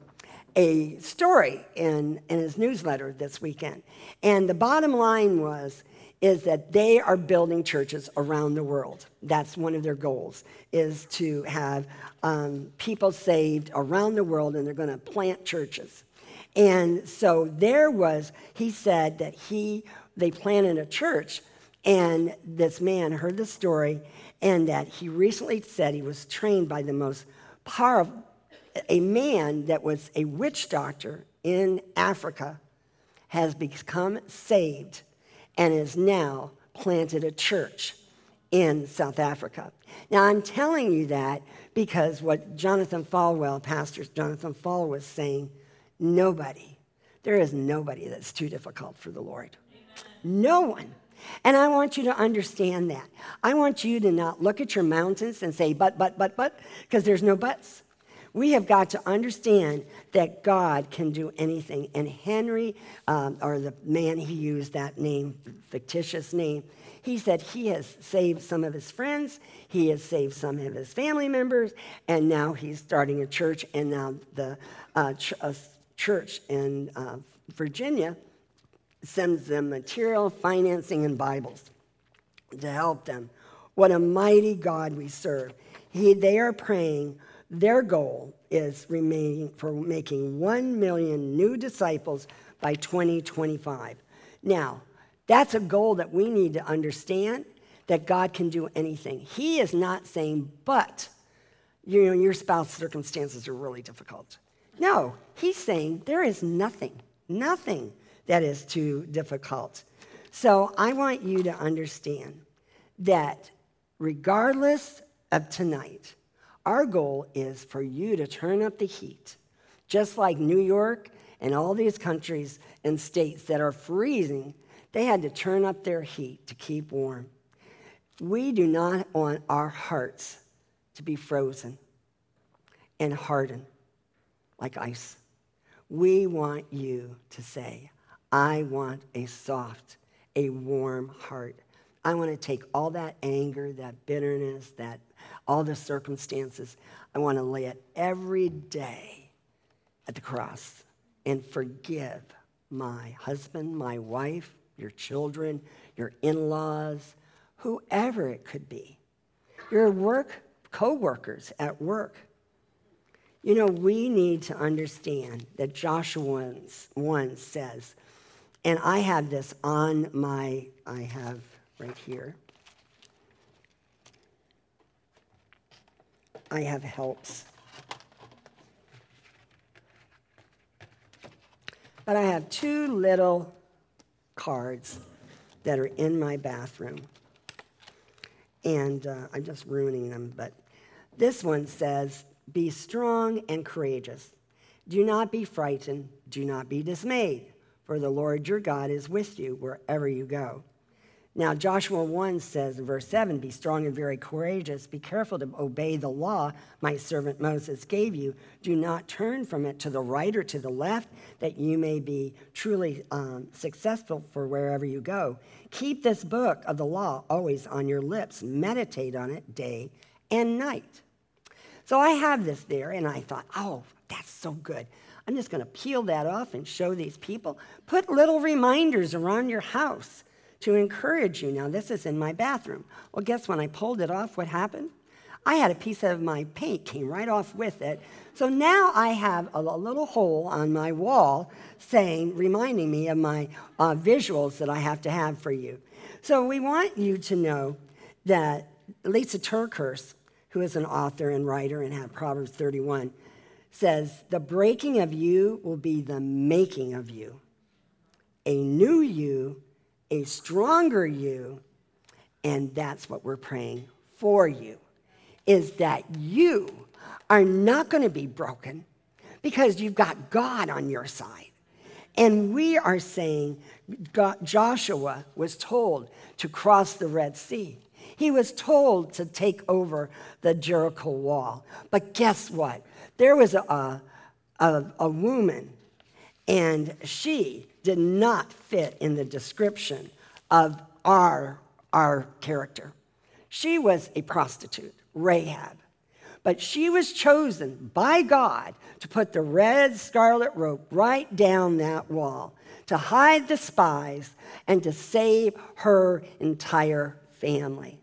a story in, in his newsletter this weekend. And the bottom line was, is that they are building churches around the world. That's one of their goals, is to have um, people saved around the world, and they're going to plant churches. And so there was, he said that he, they planted a church, and this man heard the story, and that he recently said he was trained by the most powerful, a man that was a witch doctor in Africa has become saved and has now planted a church in South Africa. Now, I'm telling you that because what Jonathan Falwell, Pastor Jonathan Falwell, was saying nobody, there is nobody that's too difficult for the Lord. No one. And I want you to understand that. I want you to not look at your mountains and say, but, but, but, but, because there's no buts. We have got to understand that God can do anything. And Henry, um, or the man he used that name, fictitious name, he said he has saved some of his friends, he has saved some of his family members, and now he's starting a church. And now the uh, ch- church in uh, Virginia sends them material, financing, and Bibles to help them. What a mighty God we serve. He, they are praying. Their goal is remaining for making 1 million new disciples by 2025. Now, that's a goal that we need to understand that God can do anything. He is not saying, but you know, your spouse circumstances are really difficult. No, he's saying there is nothing, nothing that is too difficult. So I want you to understand that regardless of tonight, our goal is for you to turn up the heat, just like New York and all these countries and states that are freezing, they had to turn up their heat to keep warm. We do not want our hearts to be frozen and hardened like ice. We want you to say, I want a soft, a warm heart. I want to take all that anger, that bitterness, that all the circumstances, I want to lay it every day at the cross and forgive my husband, my wife, your children, your in-laws, whoever it could be. Your work co-workers at work. You know, we need to understand that Joshua 1 says, and I have this on my, I have right here. I have helps. But I have two little cards that are in my bathroom. And uh, I'm just ruining them. But this one says, Be strong and courageous. Do not be frightened. Do not be dismayed for the Lord your God is with you wherever you go. Now, Joshua 1 says in verse 7 Be strong and very courageous. Be careful to obey the law my servant Moses gave you. Do not turn from it to the right or to the left, that you may be truly um, successful for wherever you go. Keep this book of the law always on your lips. Meditate on it day and night. So I have this there, and I thought, oh, that's so good. I'm just going to peel that off and show these people. Put little reminders around your house to encourage you. Now, this is in my bathroom. Well, guess when I pulled it off, what happened? I had a piece of my paint came right off with it. So now I have a, little hole on my wall saying, reminding me of my uh, visuals that I have to have for you. So we want you to know that Lysa TerKeurst, who is an author and writer and had Proverbs 31, says, The breaking of you will be the making of you. A new you, a stronger you, and that's what we're praying for you, is that you are not going to be broken because you've got God on your side. And we are saying God, Joshua was told to cross the Red Sea. He was told to take over the Jericho wall. But guess what? There was a, a, a woman, and she did not fit in the description of our, our character. She was a prostitute, Rahab. But she was chosen by God to put the red scarlet rope right down that wall, to hide the spies, and to save her entire family.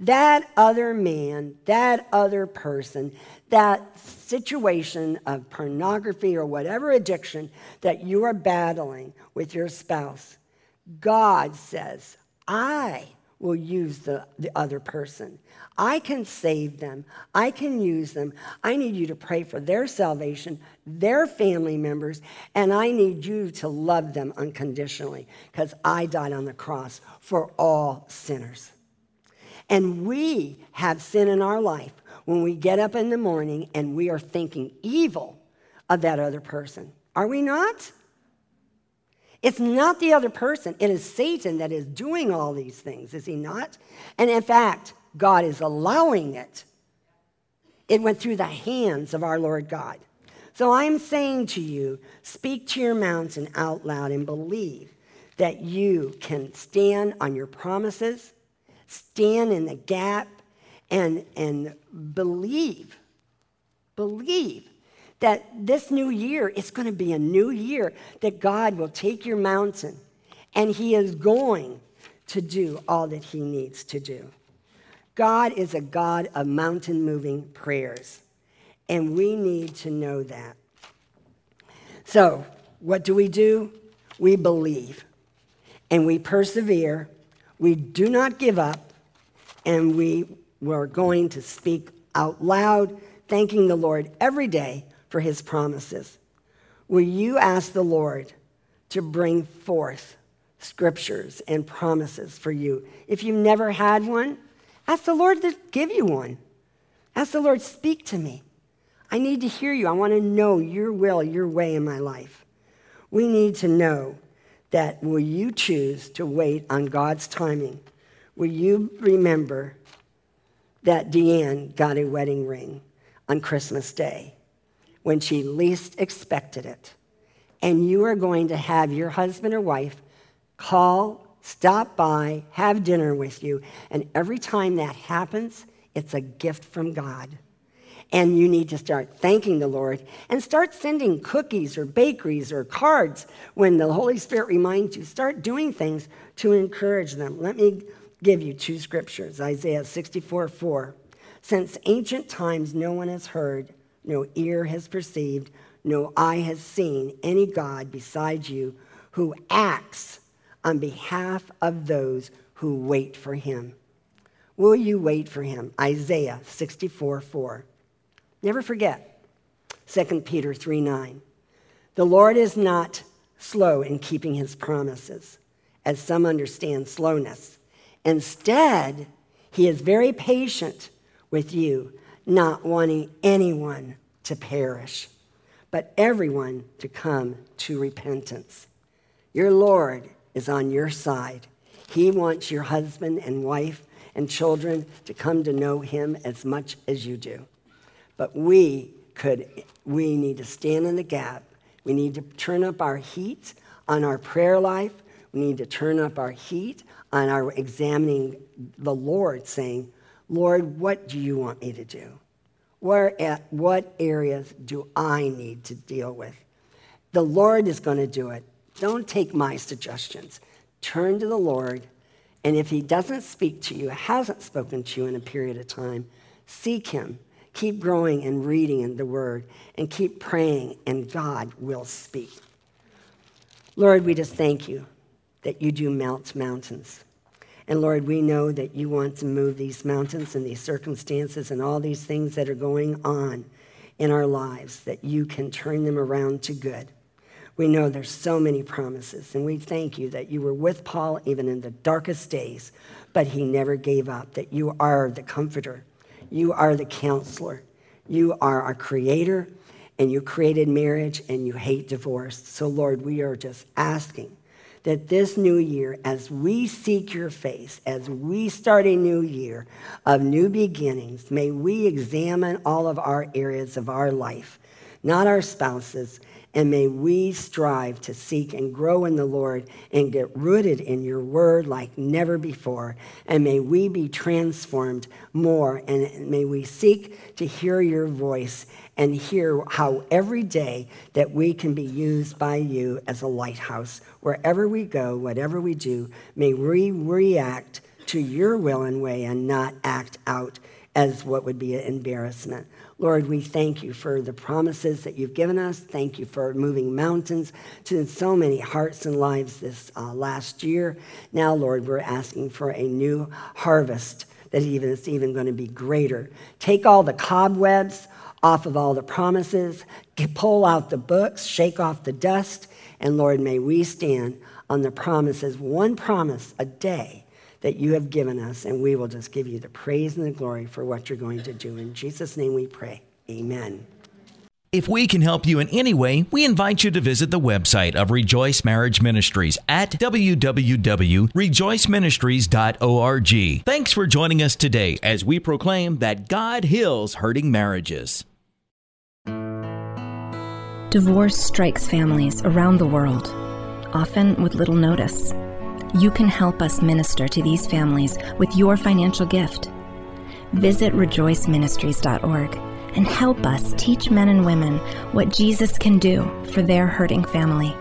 That other man, that other person, that situation of pornography or whatever addiction that you are battling with your spouse, God says, I will use the, the other person. I can save them. I can use them. I need you to pray for their salvation, their family members, and I need you to love them unconditionally because I died on the cross for all sinners. And we have sin in our life when we get up in the morning and we are thinking evil of that other person. Are we not? It's not the other person, it is Satan that is doing all these things, is he not? And in fact, God is allowing it. It went through the hands of our Lord God. So I'm saying to you, speak to your mountain out loud and believe that you can stand on your promises, stand in the gap, and, and believe, believe that this new year is going to be a new year, that God will take your mountain and He is going to do all that He needs to do. God is a God of mountain moving prayers, and we need to know that. So, what do we do? We believe and we persevere. We do not give up, and we were going to speak out loud, thanking the Lord every day for his promises. Will you ask the Lord to bring forth scriptures and promises for you? If you've never had one, ask the Lord to give you one. Ask the Lord, speak to me. I need to hear you. I want to know your will, your way in my life. We need to know that will you choose to wait on God's timing? Will you remember that Deanne got a wedding ring on Christmas Day when she least expected it? And you are going to have your husband or wife call, stop by, have dinner with you. And every time that happens, it's a gift from God. And you need to start thanking the Lord and start sending cookies or bakeries or cards when the Holy Spirit reminds you. Start doing things to encourage them. Let me give you two scriptures Isaiah 64 4. Since ancient times, no one has heard, no ear has perceived, no eye has seen any God besides you who acts on behalf of those who wait for him. Will you wait for him? Isaiah 64 4. Never forget 2 Peter 3 9. The Lord is not slow in keeping his promises, as some understand slowness. Instead, he is very patient with you, not wanting anyone to perish, but everyone to come to repentance. Your Lord is on your side. He wants your husband and wife and children to come to know him as much as you do. But we could, we need to stand in the gap. We need to turn up our heat on our prayer life. We need to turn up our heat on our examining the Lord, saying, Lord, what do you want me to do? Where at what areas do I need to deal with? The Lord is going to do it. Don't take my suggestions. Turn to the Lord, and if He doesn't speak to you, hasn't spoken to you in a period of time, seek Him. Keep growing and reading in the Word, and keep praying, and God will speak. Lord, we just thank you that you do melt mountains. And Lord, we know that you want to move these mountains and these circumstances and all these things that are going on in our lives, that you can turn them around to good. We know there's so many promises, and we thank you that you were with Paul even in the darkest days, but he never gave up, that you are the comforter, you are the counselor, you are our creator, and you created marriage and you hate divorce. So, Lord, we are just asking that this new year, as we seek your face, as we start a new year of new beginnings, may we examine all of our areas of our life, not our spouses, and may we strive to seek and grow in the Lord and get rooted in your word like never before. And may we be transformed more. And may we seek to hear your voice and hear how every day that we can be used by you as a lighthouse. Wherever we go, whatever we do, may we react to your will and way and not act out as what would be an embarrassment. Lord, we thank you for the promises that you've given us. Thank you for moving mountains to so many hearts and lives this uh, last year. Now, Lord, we're asking for a new harvest that even is even going to be greater. Take all the cobwebs off of all the promises, pull out the books, shake off the dust, and Lord, may we stand on the promises, one promise a day that you have given us, and we will just give you the praise and the glory for what you're going to do. In Jesus' name we pray. Amen. If we can help you in any way, we invite you to visit the website of Rejoice Marriage Ministries at www.rejoiceministries.org. Thanks for joining us today as we proclaim that God heals hurting marriages. Divorce strikes families around the world, often with little notice. You can help us minister to these families with your financial gift. Visit rejoiceministries.org and help us teach men and women what Jesus can do for their hurting family.